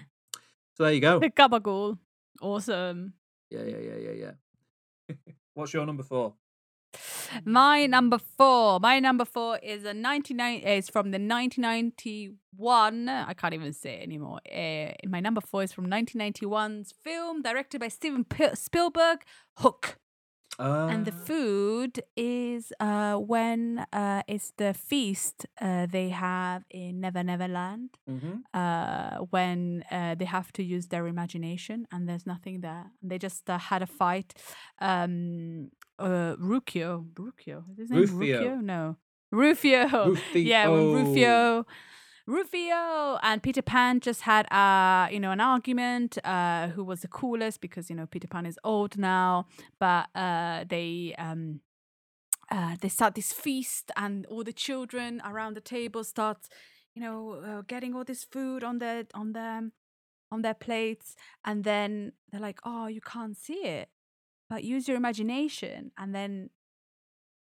So there you go. The gabagool. Awesome. Yeah, yeah, yeah, yeah, yeah. What's your number four? My number four. My number four is a 99 is from the 1991. I can't even say it anymore. Uh, my number four is from 1991's film directed by Steven P- Spielberg, Hook. And the Uh, food is uh when uh it's the feast uh they have in Never Never Land mhm. uh when uh they have to use their imagination and there's nothing there. They just uh, had a fight um uh Rufio Rufio is his name Rufio. Rufio no. Rufio. Yeah when Rufio Rufio and Peter Pan just had uh you know an argument uh who was the coolest because you know Peter Pan is old now but uh they um uh they start this feast and all the children around the table start you know uh, getting all this food on their on them on their plates. And then they're like oh you can't see it but use your imagination. And then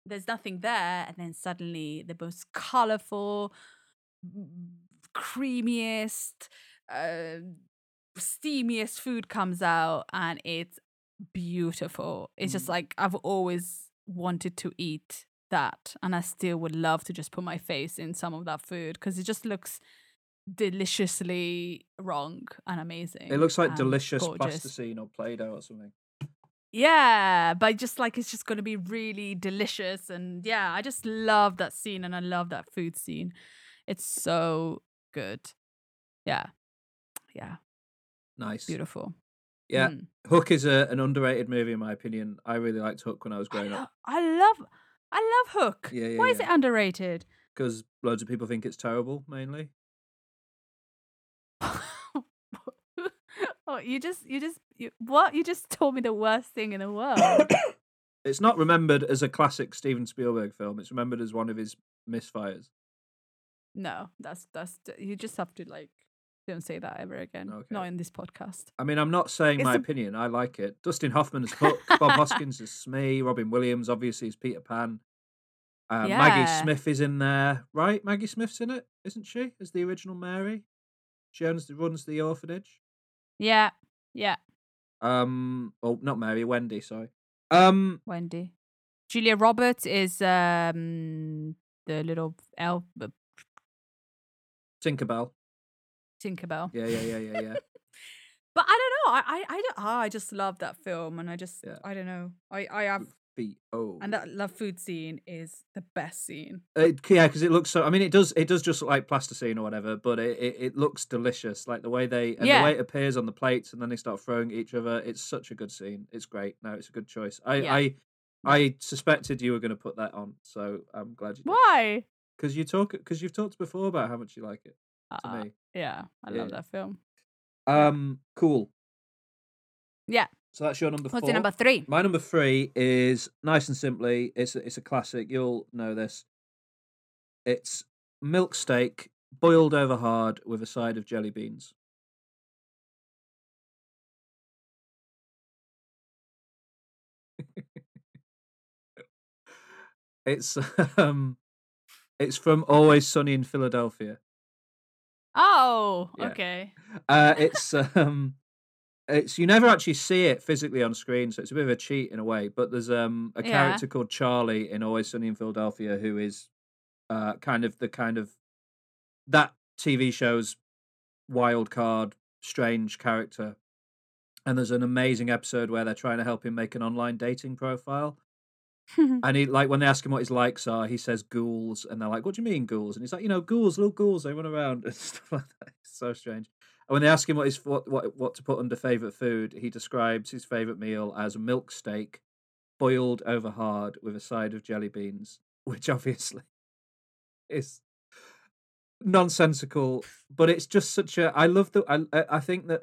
there's nothing there. And then suddenly the most colorful creamiest uh, steamiest food comes out and it's beautiful. It's just Mm. like I've always wanted to eat that, and I still would love to just put my face in some of that food because it just looks deliciously wrong and amazing. It looks like delicious gorgeous. plasticine or Play-Doh or something. Yeah, but just like it's just going to be really delicious. And yeah, I just love that scene and I love that food scene. It's so good. Yeah. Yeah. Nice. Beautiful. Yeah, Mm. Hook is a, an underrated movie in my opinion. I really liked Hook when I was I, growing lo- up I love I love Hook. Yeah, yeah, Why is it underrated? because loads of people think it's terrible. Mainly, oh, you just you just you, what? You just told me the worst thing in the world. it's not remembered as a classic Steven Spielberg film. It's remembered as one of his misfires. No, that's that's you just have to like don't say that ever again. Okay. Not in this podcast. I mean, I'm not saying It's my a- opinion. I like it. Dustin Hoffman is Hook. Bob Hoskins is Smee. Robin Williams obviously is Peter Pan. Uh, Maggie Smith is in there, right? Maggie Smith's in it, isn't she? As the original Mary. She owns the, runs the orphanage. Yeah. Yeah. Um, oh, not Mary, Wendy. Sorry. Um, Wendy. Julia Roberts is um the little elf Tinkerbell. Tinkerbell. Yeah, yeah, yeah, yeah, yeah. But I don't know. I I I, don't, ah, I just love that film, and I just Yeah. I don't know. I I have B O. and that love food scene is the best scene. It, yeah, because it looks so. I mean, it does. It does just look like plasticine or whatever, but it, it, it looks delicious. Like the way they and Yeah. the way it appears on the plates, and then they start throwing each other. It's such a good scene. It's great. No, it's a good choice. I Yeah. I I suspected you were going to put that on, so I'm glad you did. Why? Because you talk because you've talked before about how much you like it. To Uh, me, yeah, I Yeah. love that film. um, cool. Yeah. So that's your number What's four. your number three? My number three is nice and simply. It's a, it's a classic. You'll know this. It's milk steak boiled over hard with a side of jelly beans. it's um, it's from Always Sunny in Philadelphia. Oh, Yeah. okay. Uh, it's um, it's you never actually see it physically on screen, so it's a bit of a cheat in a way. But there's um a Yeah. character called Charlie in Always Sunny in Philadelphia who is uh kind of the kind of that TV show's wild card, strange character. And there's an amazing episode where they're trying to help him make an online dating profile. And he like when they ask him what his likes are, he says ghouls, and they're like, "What do you mean ghouls?" And he's like, "You know, ghouls, little ghouls, they run around and stuff like that." It's so strange. And when they ask him what his what what what to put under favorite food, he describes his favorite meal as milk steak, boiled over hard with a side of jelly beans, which obviously is nonsensical. But it's just such a. I love the. I I- I think that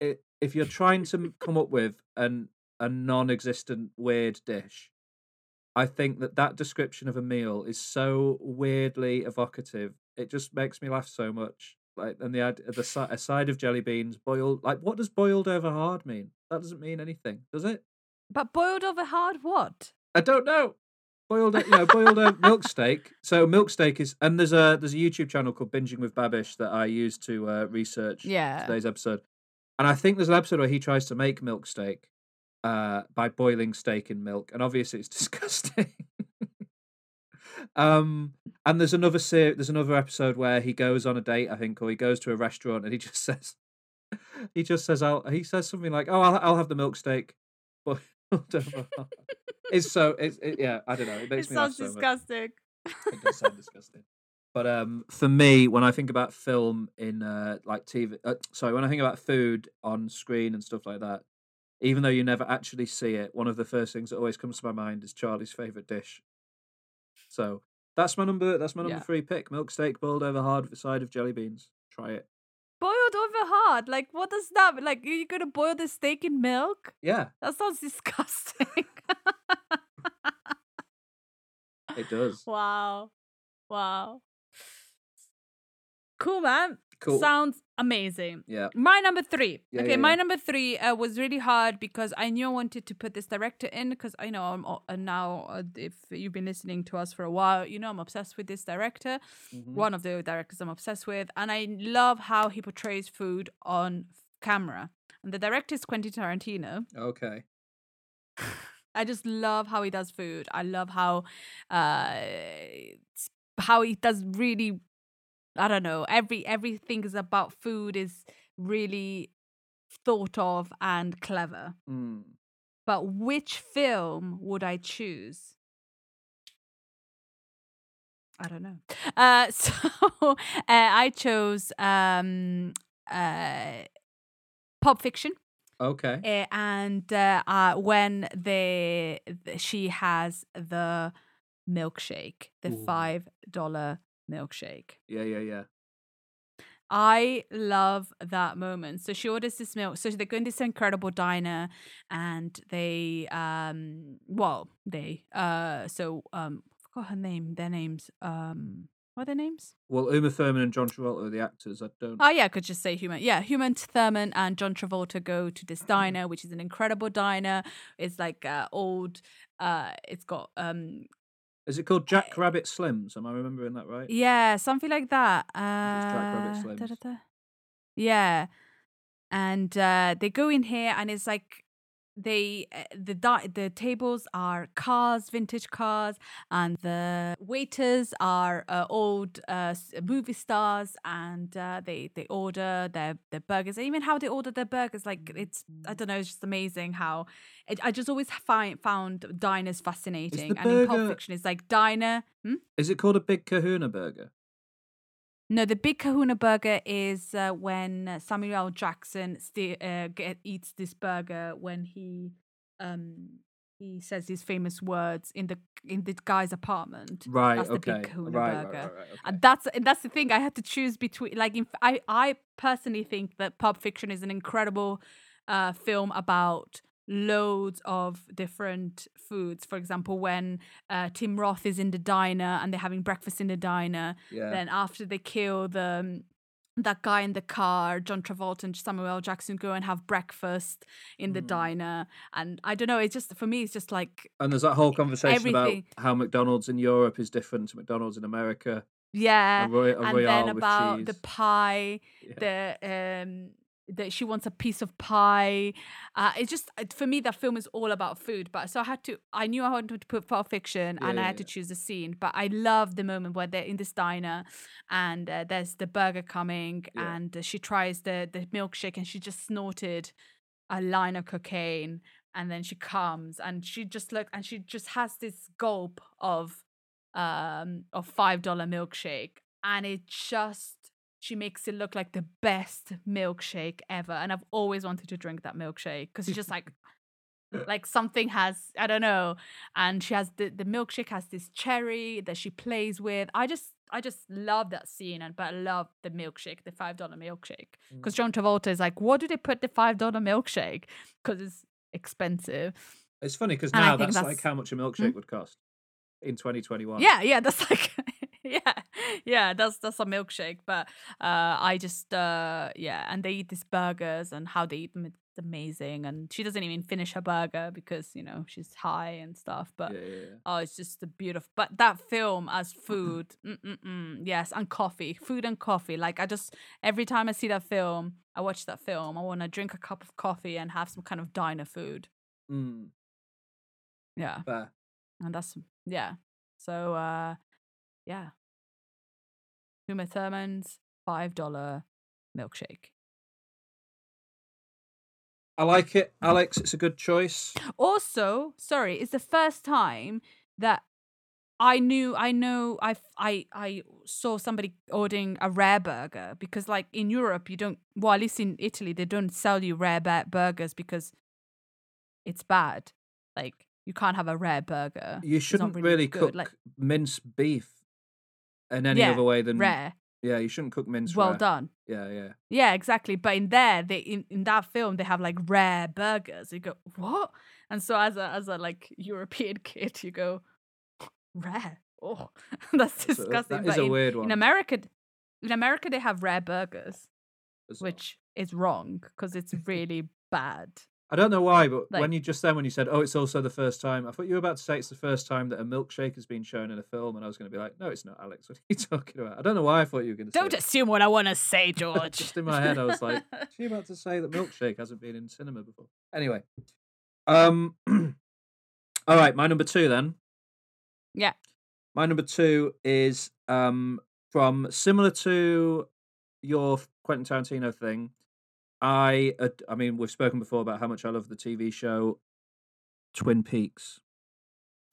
it, if you're trying to come up with an a non-existent weird dish I think that that description of a meal is so weirdly evocative. It just makes me laugh so much. Like, and the the a side of jelly beans boiled. Like, what does boiled over hard mean? That doesn't mean anything, does it? but boiled over hard, what? I don't know. Boiled, you know, boiled over milk steak. So milk steak is, and there's a there's a YouTube channel called Binging with Babish that I use to uh, research Yeah. today's episode. And I think there's an episode where he tries to make milk steak uh, by boiling steak in milk, and obviously it's disgusting. um, and there's another ser- there's another episode where he goes on a date, I think, or he goes to a restaurant, and he just says, he just says, "I'll," he says something like, "Oh, I'll, I'll have the milk steak." But it's so it's it, yeah, I don't know. It makes It me sounds so much disgusting. it does sound disgusting. But um, for me, when I think about film in uh, like TV, uh, sorry, when I think about food on screen and stuff like that, even though you never actually see it, one of the first things that always comes to my mind is Charlie's favorite dish. So that's my number. That's my number Yeah. three pick: milk steak boiled over hard with a side of jelly beans. Try it. Boiled over hard. Like, what does that mean? Like, you're gonna boil the steak in milk? Yeah, That sounds disgusting. it does. wow. Wow. Cool, man. Cool. Sounds amazing. yeah. My number three. Yeah, okay, yeah, my yeah. number three uh, was really hard because I knew I wanted to put this director in because I know I'm uh, now. Uh, if you've been listening to us for a while, you know I'm obsessed with this director. Mhm. One of the directors I'm obsessed with, and I love how he portrays food on camera. And the director is Quentin Tarantino. Okay. I just love how he does food. I love how uh how he does really I don't know, every everything is about food is really thought of and clever. Mm. But which film would I choose? I don't know. Uh so uh, I chose um uh Pulp Fiction. Okay. Uh, and uh, uh, when they th- she has the milkshake, the Ooh. five dollar milkshake. Yeah, yeah, yeah. I love that moment. So she orders this milk. So they go in this incredible diner, and they um well they uh so um I forgot her name. Their names um what are their names? Well, Uma Thurman and John Travolta are the actors. I don't. Oh yeah, I could just say Uma. Yeah, Uma Thurman and John Travolta go to this diner, which is an incredible diner. It's like uh, old. Uh, it's got um Is it called Jack Rabbit Slim's? Am I remembering that right? yeah something like that. Uh, Jack Rabbit Slim's. da-da-da. Yeah, and uh, they go in here, and it's like they uh, the di- the tables are cars, vintage cars, and the waiters are uh, old uh, movie stars, and uh, they they order their their burgers. And even how they order their burgers, like it's I don't know, it's just amazing how it, I just always find found diners fascinating. and in Pulp Fiction, it's like diner. Hmm? Is it called a Big Kahuna Burger? No, the big Kahuna burger is uh, when uh, Samuel L. Jackson sti- uh, get, eats this burger when he um he says his famous words in the in the guy's apartment. Right. That's the okay. big Kahuna right, right, burger. right, right, okay. And that's and that's the thing I had to choose between. Like, I I personally think that Pulp Fiction is an incredible uh, film about loads of different foods. For example, when uh, Tim Roth is in the diner and they're having breakfast in the diner, yeah. then after they kill the um, that guy in the car, John Travolta and Samuel L. Jackson go and have breakfast in the Mm. diner, and I don't know. It's just for me, it's just like and there's that whole conversation everything. about how McDonald's in Europe is different to McDonald's in America. yeah, a, Roy- a and then about cheese. the pie, Yeah. the um that she wants a piece of pie. Uh, it's just uh, for me that film is all about food. But so I had to. I knew I wanted to put Pulp Fiction, Yeah, and I yeah, had to choose a scene. But I love the moment where they're in this diner, and uh, there's the burger coming, Yeah. and uh, she tries the the milkshake, and she just snorted a line of cocaine, and then she comes, and she just look, and she just has this gulp of um of five dollar milkshake, and it just she makes it look like the best milkshake ever and i've always wanted to drink that milkshake because it's just like like something has i don't know and she has the, the milkshake has this cherry that she plays with. I just i just love that scene and but i love the milkshake the five dollar milkshake. Because mm. john travolta is like what do they put the five dollar milkshake? Because it's expensive. It's funny because now think that's, like how much a milkshake hmm? would cost in 2021. Yeah, yeah, that's like yeah, yeah, that's that's a milkshake. But uh I just uh yeah, and they eat these burgers and how they eat them it's amazing. And she doesn't even finish her burger because, you know, she's high and stuff. But yeah, yeah, yeah. oh it's just a beautiful but that film as food, yes, and coffee. Food and coffee. Like I just every time I see that film, I watch that film, I wanna drink a cup of coffee and have some kind of diner food. Mm, Yeah. fair. And that's yeah. So uh yeah. Uma Thurman's five dollar milkshake. I like it, Alex. It's a good choice. Also, sorry, it's the first time that I knew I know I I I saw somebody ordering a rare burger because like in Europe you don't well at least in Italy they don't sell you rare burgers because it's bad. Like you can't have a rare burger. You shouldn't really, good, cook like minced beef in any Yeah, other way than rare. Yeah, you shouldn't cook minced. Well rare. done. Yeah, yeah. Yeah, exactly. But in there, they in, in that film, they have like rare burgers. You go, what? And so as a as a like European kid, you go, rare. Oh, that's disgusting. that but a in, weird one. in America, in America they have rare burgers, Bizarre. Uh which is wrong because it's really bad. I don't know why, but like- when you just then when you said, "Oh, it's also the first time," I thought you were about to say it's the first time that a milkshake has been shown in a film, and I was going to be like, "No, it's not, Alex. What are you talking about?" I don't know why I thought you were going to. Say Don't assume what I want to say, George. Just in my head, I was like, "Is she about to say that milkshake hasn't been in cinema before?" Anyway, um, all right, my number two then. Yeah. My number two is um from similar to your Quentin Tarantino thing. I I mean we've spoken before about how much I love the TV show Twin Peaks.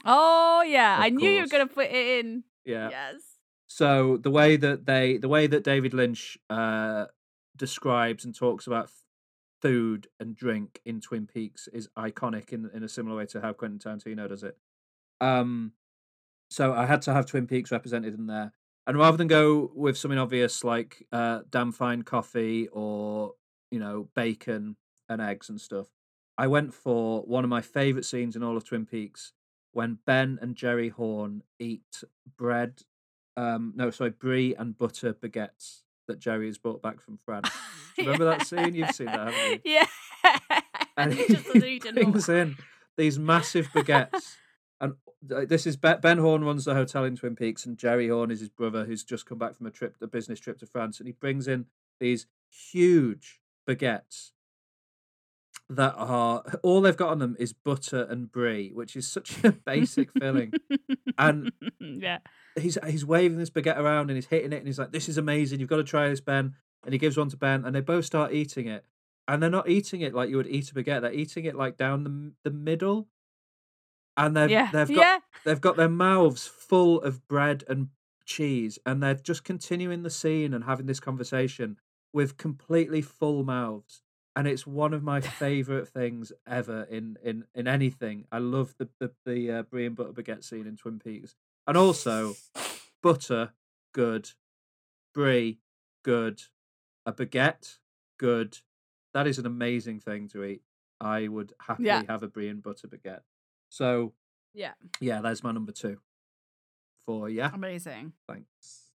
oh yeah, I knew you were gonna put it in. Yeah. Yes. So the way that they the way that David Lynch uh describes and talks about food and drink in Twin Peaks is iconic in in a similar way to how Quentin Tarantino does it. Um so I had to have Twin Peaks represented in there. And rather than go with something obvious like uh damn fine coffee or, you know, bacon and eggs and stuff, I went for one of my favorite scenes in all of Twin Peaks when Ben and Jerry Horne eat bread um no sorry brie and butter baguettes that Jerry has brought back from France. Do you remember that scene? You've seen that, haven't you? Yeah. And he just brings in these massive baguettes. And this is Ben Horne runs the hotel in Twin Peaks, and Jerry Horne is his brother who's just come back from a trip, a business trip to France, and he brings in these huge baguettes that are all they've got on them is butter and brie, which is such a basic filling. And yeah. he's he's waving this baguette around and he's hitting it and he's like, "This is amazing! You've got to try this, Ben." And he gives one to Ben, and they both start eating it. And they're not eating it like you would eat a baguette; they're eating it like down the the middle. And they've yeah. they've got yeah. they've got their mouths full of bread and cheese, and they're just continuing the scene and having this conversation with completely full mouths. And it's one of my favorite things ever in in in anything. I love the the the uh, brie and butter baguette scene in Twin Peaks, and also butter, good, brie, good, a baguette, good. That is an amazing thing to eat. I would happily Yeah. have a brie and butter baguette. So Yeah. yeah, there's my number two. For yeah, Amazing. thanks.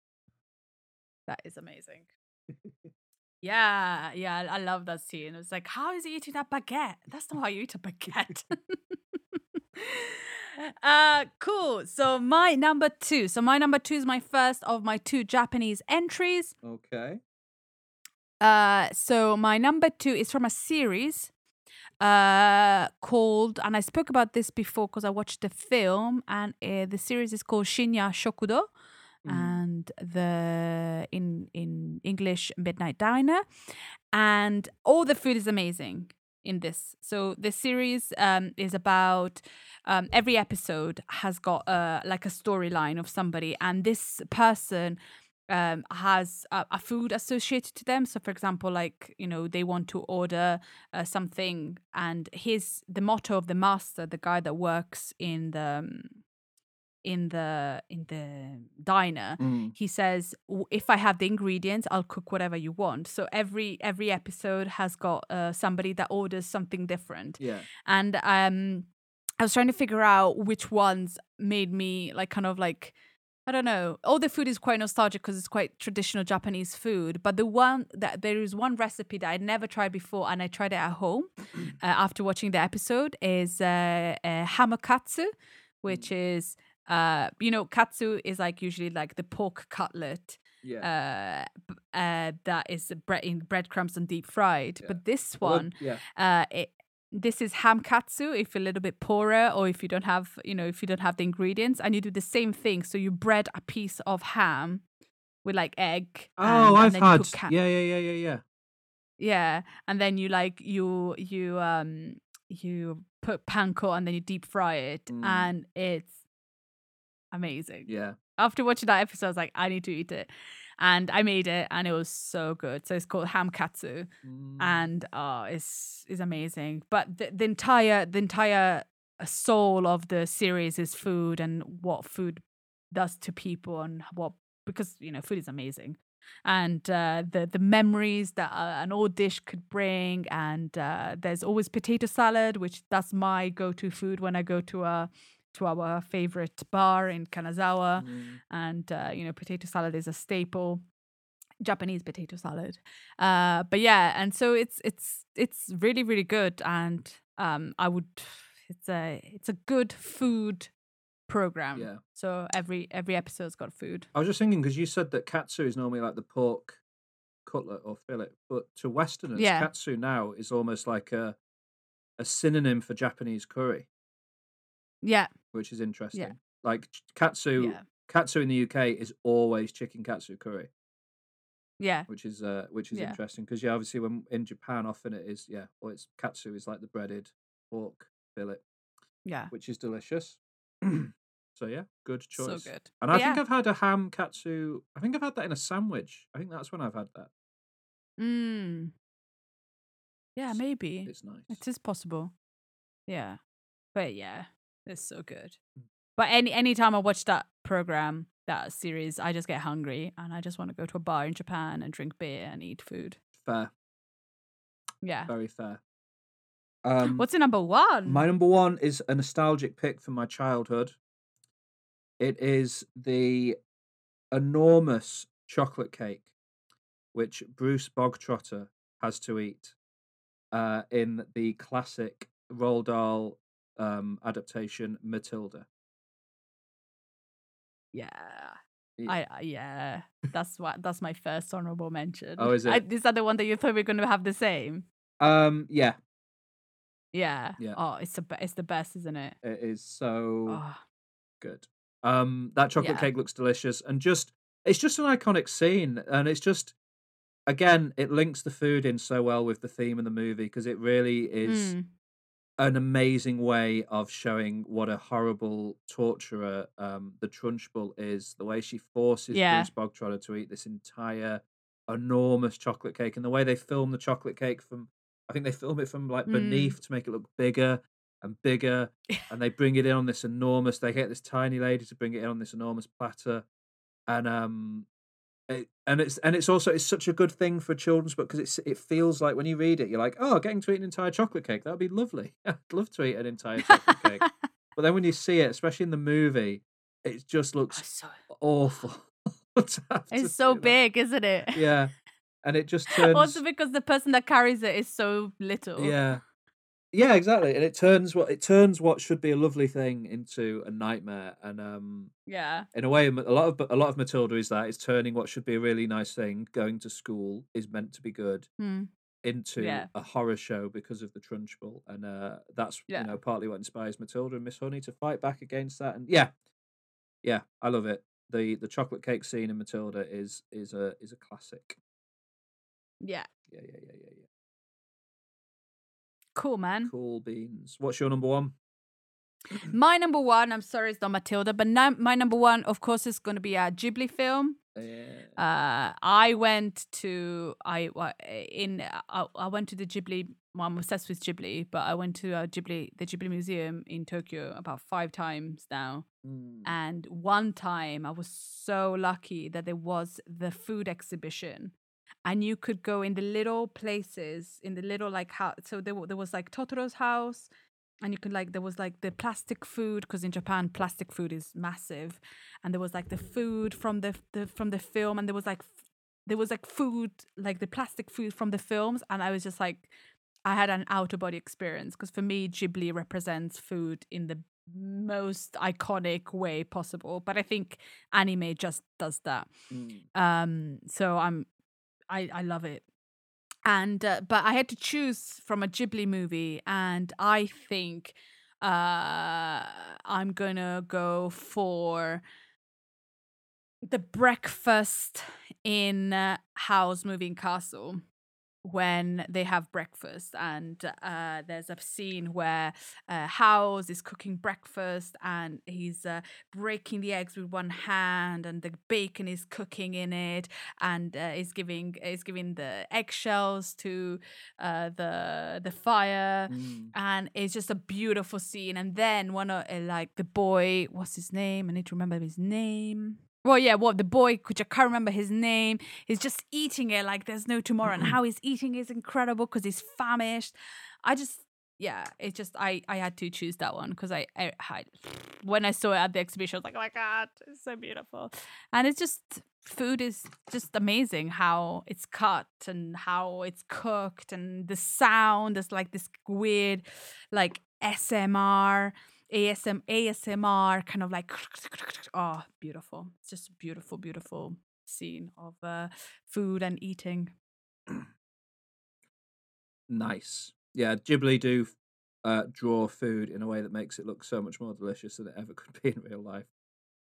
That is amazing. yeah, yeah, I love that scene. It's like, how is he eating that baguette? That's not how you eat a baguette. uh cool. So my number two. So my number two is my first of my two Japanese entries. Okay. Uh, so my number two is from a series uh called and i spoke about this before because i watched the film and uh, the series is called shinya shokudo Mm. and the in in english midnight diner and all the food is amazing in this so the series um is about um every episode has got uh like a storyline of somebody and this person um, has a, a food associated to them. So, for example, like you know, they want to order uh, something, and his the motto of the master, the guy that works in the um, in the in the diner, Mm. he says, "If I have the ingredients, I'll cook whatever you want." So every every episode has got uh, somebody that orders something different Yeah. and um i was trying to figure out which ones made me like kind of like i don't know all the food is quite nostalgic because it's quite traditional japanese food but the one that there is one recipe that i'd never tried before and i tried it at home uh, after watching the episode is uh, uh hamakatsu which is uh you know katsu is like usually like the pork cutlet Yeah. uh, uh that is bread in breadcrumbs and deep fried Yeah. but this Well, one yeah. uh it, this is ham katsu if you're a little bit poorer or if you don't have you know if you don't have the ingredients and you do the same thing so you bread a piece of ham with like egg Oh, and, and I've then you had. Yeah, yeah, yeah, yeah, yeah. yeah and then you like you you um you put panko and then you deep fry it Mm. and it's amazing. Yeah. after watching that episode i was like i need to eat it. And i made it and it was so good. So it's called ham katsu Mm. and uh it's is amazing. But the, the entire the entire uh, soul of the series is food and what food does to people and what because you know food is amazing. And uh, the the memories that uh, an old dish could bring and uh, there's always potato salad which that's my go-to food when i go to a to our favorite bar in kanazawa Mm. and uh, you know potato salad is a staple Japanese potato salad. Uh, but yeah, and so it's it's it's really really good, and um, I would it's a it's a good food program. Yeah. So every every episode's got food. I was just thinking because you said that katsu is normally like the pork cutlet or fillet, but to Westerners, Yeah. katsu now is almost like a a synonym for Japanese curry, Yeah, which is interesting. Like katsu, yeah, katsu in the UK is always chicken katsu curry, yeah, which is uh, which is Yeah. interesting because yeah, obviously when in Japan often it is yeah, or it's katsu is like the breaded pork fillet, yeah. which is delicious. so yeah, good choice. So good. And I Yeah. think I've had a ham katsu. I think I've had that in a sandwich. I think that's when I've had that. Mm. Yeah, maybe It's nice. it is possible. Yeah, but yeah, it's so good. Mm. But any anytime I watch that program, that series, I just get hungry and I just want to go to a bar in Japan and drink beer and eat food. fair, Yeah. very fair. Um, What's your number one? my number one is a nostalgic pick from my childhood. It is the enormous chocolate cake, which Bruce Bogtrotter has to eat uh, in the classic Roald Dahl um, adaptation Matilda. yeah. I yeah. That's what that's my first honorable mention. Oh, is I, it? is that the one that you thought we are going to have the same? Um, yeah, Yeah. Yeah. Oh, it's the be- it's the best, isn't it? it is so Oh, good. Um, that chocolate Yeah. cake looks delicious, and just it's just an iconic scene, and it's just again it links the food in so well with the theme of the movie because it really is mm, an amazing way of showing what a horrible torturer um the Trunchbull is. The way she forces Yeah. Bruce Bogtrotter to eat this entire enormous chocolate cake, and the way they film the chocolate cake from I think they film it from like Mm. beneath to make it look bigger and bigger and they bring it in on this enormous they get this tiny lady to bring it in on this enormous platter and um it, and it's and it's also it's such a good thing for children's book because it's it feels like when you read it you're like oh getting to eat an entire chocolate cake that would be lovely i'd love to eat an entire chocolate cake but then when you see it especially in the movie it just Oh, looks so, awful to have to it's so big, isn't it? yeah and it just turns also because the person that carries it is so little. yeah yeah exactly and it turns what it turns what should be a lovely thing into a nightmare and um Yeah. in a way, a lot of a lot of Matilda is that is turning what should be a really nice thing, going to school, is meant to be good, Mm. into Yeah. a horror show because of the Trunchbull, and uh, that's Yeah. you know partly what inspires Matilda and Miss Honey to fight back against that. And yeah, yeah, I love it. the The chocolate cake scene in Matilda is is a is a classic. Yeah. Yeah, yeah, yeah, yeah, yeah. Cool, man. Cool beans. What's your number one? My number one, I'm sorry, it's not Matilda, but my number one, of course, is going to be a Ghibli film. Yeah. Uh, I went to I in I, I went to the Ghibli. Well, I'm obsessed with Ghibli, but I went to uh, Ghibli the Ghibli Museum in Tokyo about five times now. Mm. And one time I was so lucky that there was the food exhibition. And you could go in the little places, in the little like house. So there, there was like Totoro's house, and you could like there was like the plastic food because in Japan plastic food is massive, and there was like the food from the, the from the film, and there was like there was like food like the plastic food from the films, and I was just like, I had an out of body experience because for me Ghibli represents food in the most iconic way possible, but I think anime just does that. Mm. Um, so I'm, I I love it, and uh, but I had to choose from a Ghibli movie, and I think uh I'm gonna go for the breakfast in uh, Howl's Moving Castle when they have breakfast and uh, there's a scene where uh, Howl is cooking breakfast and he's uh, breaking the eggs with one hand and the bacon is cooking in it and uh, is giving is giving the eggshells to uh, the the fire. Mm. and it's just a beautiful scene. And then one of uh, like the boy what's his name? I need to remember his name well yeah what the boy which i can't remember his name is just eating it like there's no tomorrow and how he's eating is incredible because he's famished. I just yeah, it just I I had to choose that one because I, I I when I saw it at the exhibition, I was like, oh my god, it's so beautiful, and it's just food is just amazing how it's cut and how it's cooked and the sound is like this weird like SMR. ASM ASMR kind of like oh beautiful it's just a beautiful beautiful scene of uh, food and eating Nice. Yeah, Ghibli do uh, draw food in a way that makes it look so much more delicious than it ever could be in real life.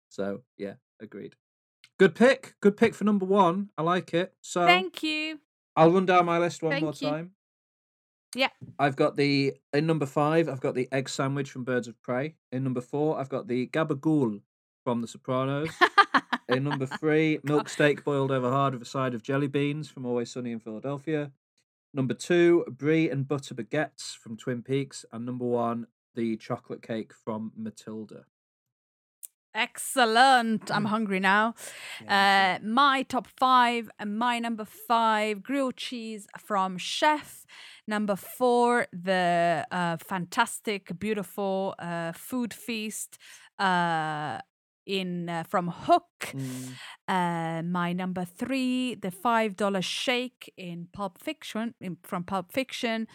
So yeah, agreed. Good pick. Good pick for number one. I like it. So thank you I'll run down my list one Thank more you. time. Yeah. I've got the in number five. I've got the egg sandwich from Birds of Prey. In number four, I've got the gabagool from The Sopranos. in number three, milk steak boiled over hard with a side of jelly beans from Always Sunny in Philadelphia. Number two, brie and butter baguettes from Twin Peaks, and number one, the chocolate cake from Matilda. Excellent. I'm Mm. hungry now. Yeah, Uh, my top five, and my number five, grilled cheese from Chef. Number four, the uh, fantastic, beautiful uh, food feast uh, in uh, from Hook. Mm, Uh, my number three, the five dollar shake in Pulp Fiction in, from Pulp Fiction.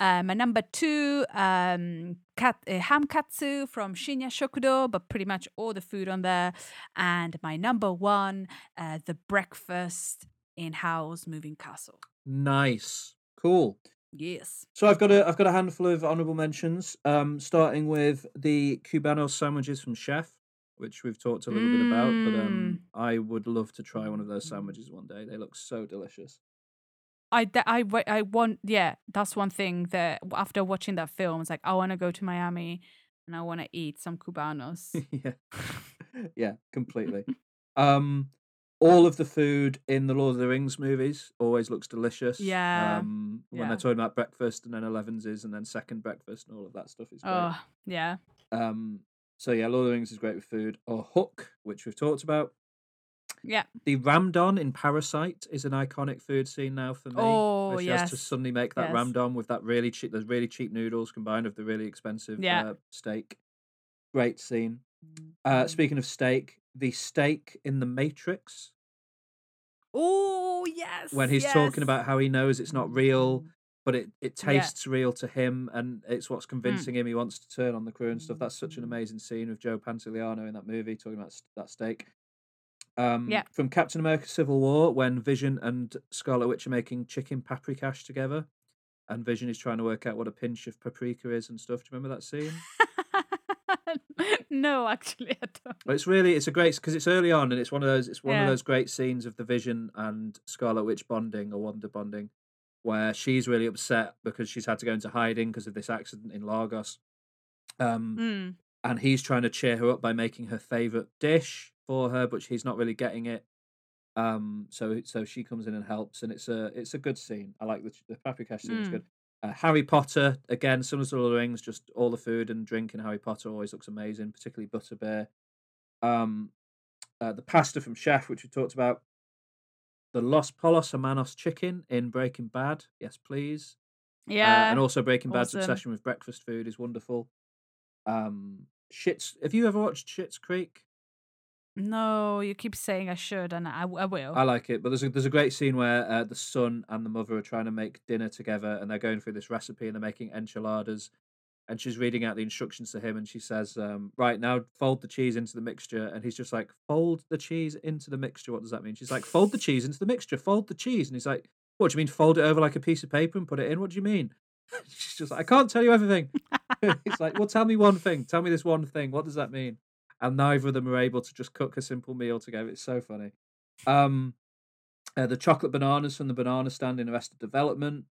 Uh, my number two, um, kat, uh, ham katsu from Shinya Shokudo, but pretty much all the food on there. And my number one, uh, the breakfast in Howl's Moving Castle. nice, cool. Yes. So I've got a I've got a handful of honourable mentions. Um, starting with the Cubano sandwiches from Chef, which we've talked a little bit about, but um, I would love to try one of those sandwiches one day. They look so delicious. I, th- I, I want, yeah, that's one thing that after watching that film, it's like, I want to go to Miami and I want to eat some Cubanos. yeah, yeah, completely. um, all of the food in the Lord of the Rings movies always looks delicious. Yeah, Um, when yeah. they're talking about breakfast and then Elevenses and then second breakfast and all of that stuff is great. oh, yeah. Um, so yeah, Lord of the Rings is great with food. Or Hook, which we've talked about. Yeah. The ramdon in Parasite is an iconic food scene now for me. Oh, she has to suddenly make that Yes. ramdon with that really cheap, those really cheap noodles combined with the really expensive Yeah. uh, steak. Great scene. Uh, Mm. speaking of steak, the steak in The Matrix, Oh, yes. when he's talking about how he knows it's not real, but it, it Yeah. Mm. tastes real to him and it's what's convincing him he wants to turn on the crew and stuff. That's such an amazing scene with Joe Pantoliano in that movie talking about that steak. Um, Yeah. From Captain America Civil War, when Vision and Scarlet Witch are making chicken paprikash together, and Vision is trying to work out what a pinch of paprika is and stuff. Do you remember that scene? no, actually, I don't. Well, it's really it's a great because it's early on and it's one of those it's one Yeah. of those great scenes of the Vision and Scarlet Witch bonding or Wanda bonding, where she's really upset because she's had to go into hiding because of this accident in Lagos, um, Mm. and he's trying to cheer her up by making her favorite dish for her, but he's not really getting it. Um, so so she comes in and helps, and it's a it's a good scene. I like the the paprika scene. is Mm. good. Uh, Harry Potter again, similar to Lord of the Rings, just all the food and drink in Harry Potter always looks amazing, particularly butterbeer. Um, uh, the pasta from Chef, which we talked about. The Los Pollos Hermanos chicken in Breaking Bad, yes please. Uh, Yeah. and also Breaking Bad's obsession with breakfast food is wonderful. Um, Schitt's. Have you ever watched Schitt's Creek? No, you keep saying I should, and I, I will. I like it, but there's a there's a great scene where uh, the son and the mother are trying to make dinner together, and they're going through this recipe, and they're making enchiladas, and she's reading out the instructions to him, and she says, um, "Right now, fold the cheese into the mixture," and he's just like, "Fold the cheese into the mixture." What does that mean? She's like, "Fold the cheese into the mixture. Fold the cheese," and he's like, "What do you mean? Fold it over like a piece of paper and put it in? What do you mean?" she's just like, "I can't tell you everything." he's like, "Well, tell me one thing. Tell me this one thing. What does that mean?" And neither of them are able to just cook a simple meal together. It's so funny. Um, uh, the chocolate bananas from the banana stand in Arrested Development.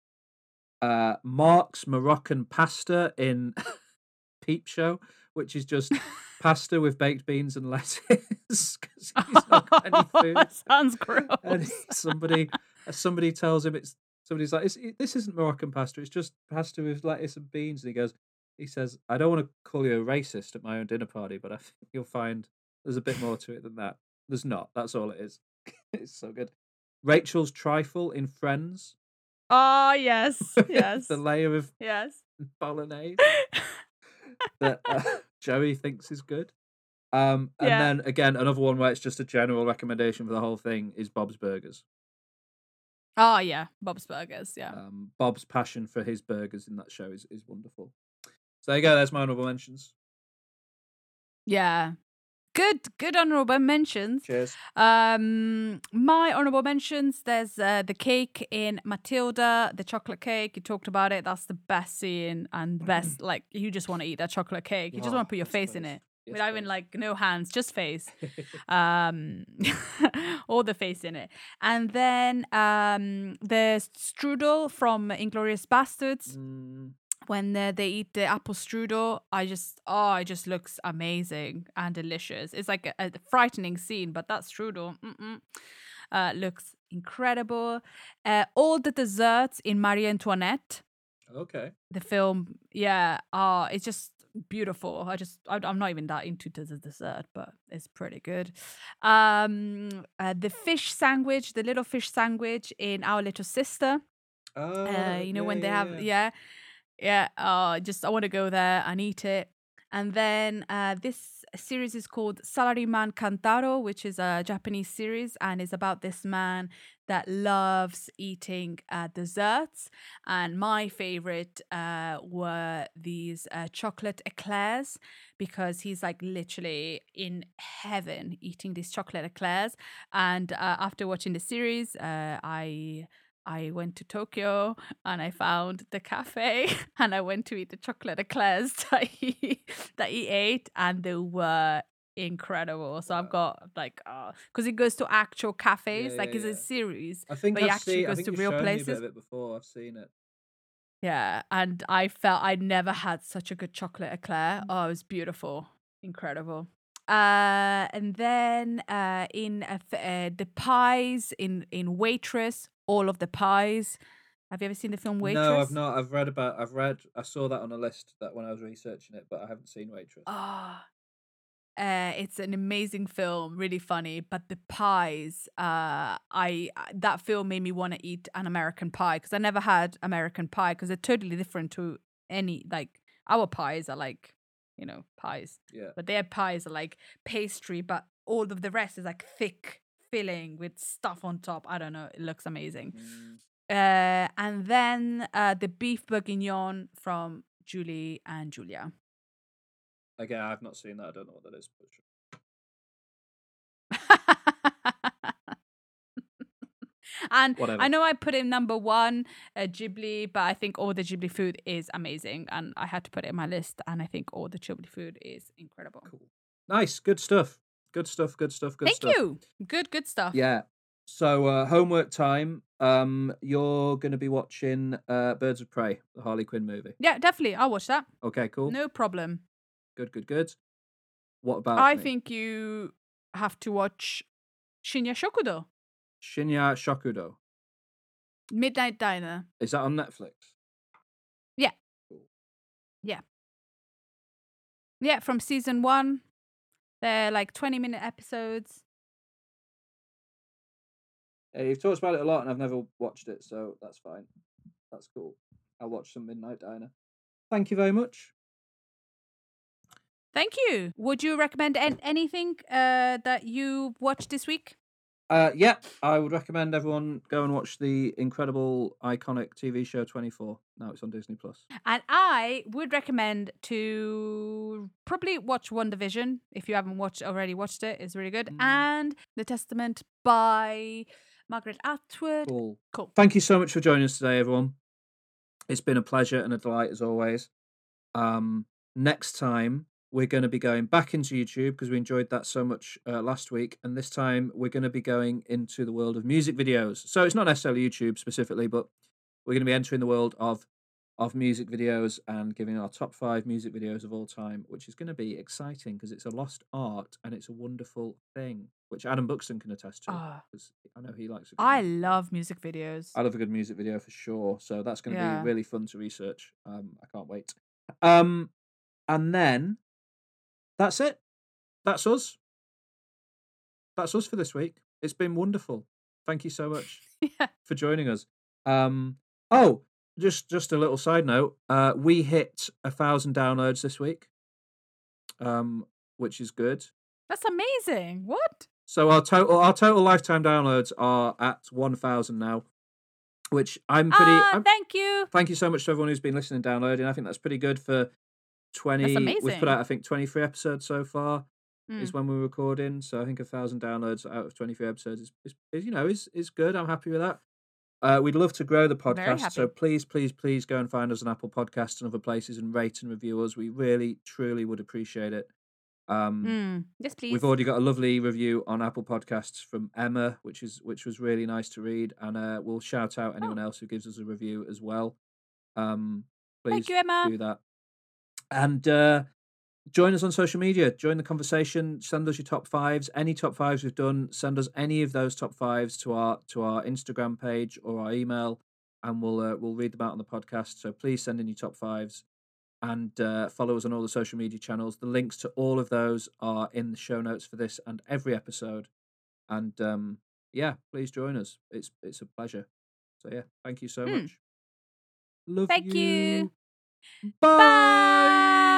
Uh, Mark's Moroccan pasta in Peep Show, which is just pasta with baked beans and lettuce because he's not got any food. that sounds gross. And somebody, uh, somebody tells him it's somebody's like, "This isn't Moroccan pasta. It's just pasta with lettuce and beans." And he goes, he says, "I don't want to call you a racist at my own dinner party, but I think you'll find there's a bit more to it than that. There's not. That's all it is. it's so good." Rachel's trifle in Friends. oh yes, yes, the layer of yes. bolognese that uh, Joey thinks is good. Um, and Yeah. then again, another one where it's just a general recommendation for the whole thing is Bob's Burgers. Oh yeah, Bob's Burgers. Yeah. Um, Bob's passion for his burgers in that show is, is wonderful. So there you go. There's my honorable mentions. Yeah. Good, good honorable mentions. Cheers. Um, my honorable mentions. There's uh, the cake in Matilda, the chocolate cake. You talked about it. That's the best scene and the best. Like you just want to eat that chocolate cake. You just Oh, want to put your face in it Yes, without even like no hands, just face. um, all the face in it. And then um, there's strudel from Inglourious Basterds Mm, when uh, they eat the apple strudel i just oh it just looks amazing and delicious. It's like a, a frightening scene but that strudel uh, looks incredible. Uh, all the desserts in marie antoinette. Okay. the film yeah oh it's just beautiful. I just I, i'm not even that into the dessert but it's pretty good. Um uh, the fish sandwich the little fish sandwich in our little sister. Oh, uh, you know when they yeah, have yeah. yeah yeah uh just i want to go there and eat it. And then uh this series is called salaryman kantaro which is a japanese series and is about this man that loves eating uh, desserts. And my favorite uh were these uh, chocolate eclairs because he's like literally in heaven eating these chocolate eclairs. And uh, after watching the series uh, i I went to Tokyo and I found the cafe and I went to eat the chocolate eclairs that he that he ate and they were incredible. So I've got like uh because it goes to actual cafes, Yeah, like yeah, it's yeah. a series. I think but he I've actually seen. I goes to real shown me a bit places. before. I've seen it. Yeah, and I felt I'd never had such a good chocolate eclair. Oh, it was beautiful, incredible. Uh, and then uh, in uh, uh, the pies in in Waitress, all of the pies. Have you ever seen the film Waitress? No, I've not. I've read about. I've read. I saw that on a list that when I was researching it, but I haven't seen Waitress. Ah, uh, it's an amazing film, really funny. But the pies, uh, I I- that film made me want to eat an American pie because I never had American pie because they're totally different to any like our pies are like you know pies, Yeah. but their pies are like pastry, but all of the rest is like thick filling with stuff on top. I don't know, it looks amazing. Mm, Uh, and then uh, the beef bourguignon from Julie and Julia. Again, I've not seen that. I don't know what that is. And Whatever. I know I put in number one uh, Ghibli, but I think all the Ghibli food is amazing, and I had to put it in my list. And I think all the Ghibli food is incredible. Cool. Nice. Good stuff. Good stuff. Good stuff. Good Thank stuff. you. Good, good stuff. Yeah. So uh, homework time. Um, you're going to be watching uh, Birds of Prey, the Harley Quinn movie. Yeah, definitely. I'll watch that. Okay, cool. No problem. Good, good, good. What about I me? think you have to watch Shinya Shokudo, Shinya Shokudo. Midnight Diner. Is that on Netflix? Yeah, Cool. Yeah. Yeah, from season one. They're like 20 minute episodes. Yeah, you've talked about it a lot, and I've never watched it, so that's fine. That's cool. I'll watch some Midnight Diner. Thank you very much. Thank you. Would you recommend an- anything uh, that you watched this week? Uh, yeah, I would recommend everyone go and watch the incredible, iconic TV show Twenty Four. Now it's on Disney Plus. And I would recommend to probably watch WandaVision if you haven't watched already watched it. It's really good. Mm. And The Testament by Margaret Atwood. Cool. Cool. Thank you so much for joining us today, everyone. It's been a pleasure and a delight as always. Um, next time we're going to be going back into YouTube because we enjoyed that so much uh, last week, and this time we're going to be going into the world of music videos. So it's not necessarily YouTube specifically, but we're going to be entering the world of of music videos and giving our top five music videos of all time, which is going to be exciting because it's a lost art and it's a wonderful thing, which Adam Buxton can attest to. Ah. I know he likes. good I love music videos. I love a good music video for sure. So that's going to Yeah. be really fun to research. Um, I can't wait. Um, and then that's it. That's us. That's us for this week. It's been wonderful. Thank you so much yeah. for joining us. Um, oh, just just a little side note. Uh, we hit a thousand downloads this week, um, which is good. That's amazing. What? So our total our total lifetime downloads are at one thousand now, which I'm pretty. Ah, I'm, thank you. thank you so much to everyone who's been listening and downloading. I think that's pretty good for twenty. We've put out I think twenty three episodes so far. Mm. Is when we're recording. So I think a thousand downloads out of twenty three episodes is, is, is you know is is good. I'm happy with that. Uh, we'd love to grow the podcast, so please, please, please go and find us on Apple Podcasts and other places and rate and review us. We really, truly would appreciate it. Um, Mm. Yes, please. We've already got a lovely review on Apple Podcasts from Emma, which is which was really nice to read, and uh, we'll shout out anyone else who gives us a review as well. Um, please Thank you, Emma. do that, and uh, join us on social media. Join the conversation. Send us your top fives. Any top fives we've done. Send us any of those top fives to our to our Instagram page or our email, and we'll uh, we'll read them out on the podcast. So please send in your top fives and uh, follow us on all the social media channels. The links to all of those are in the show notes for this and every episode. And um, yeah, please join us. It's it's a pleasure. So yeah, thank you so Hmm. much. Love Thank you. Bye. 拜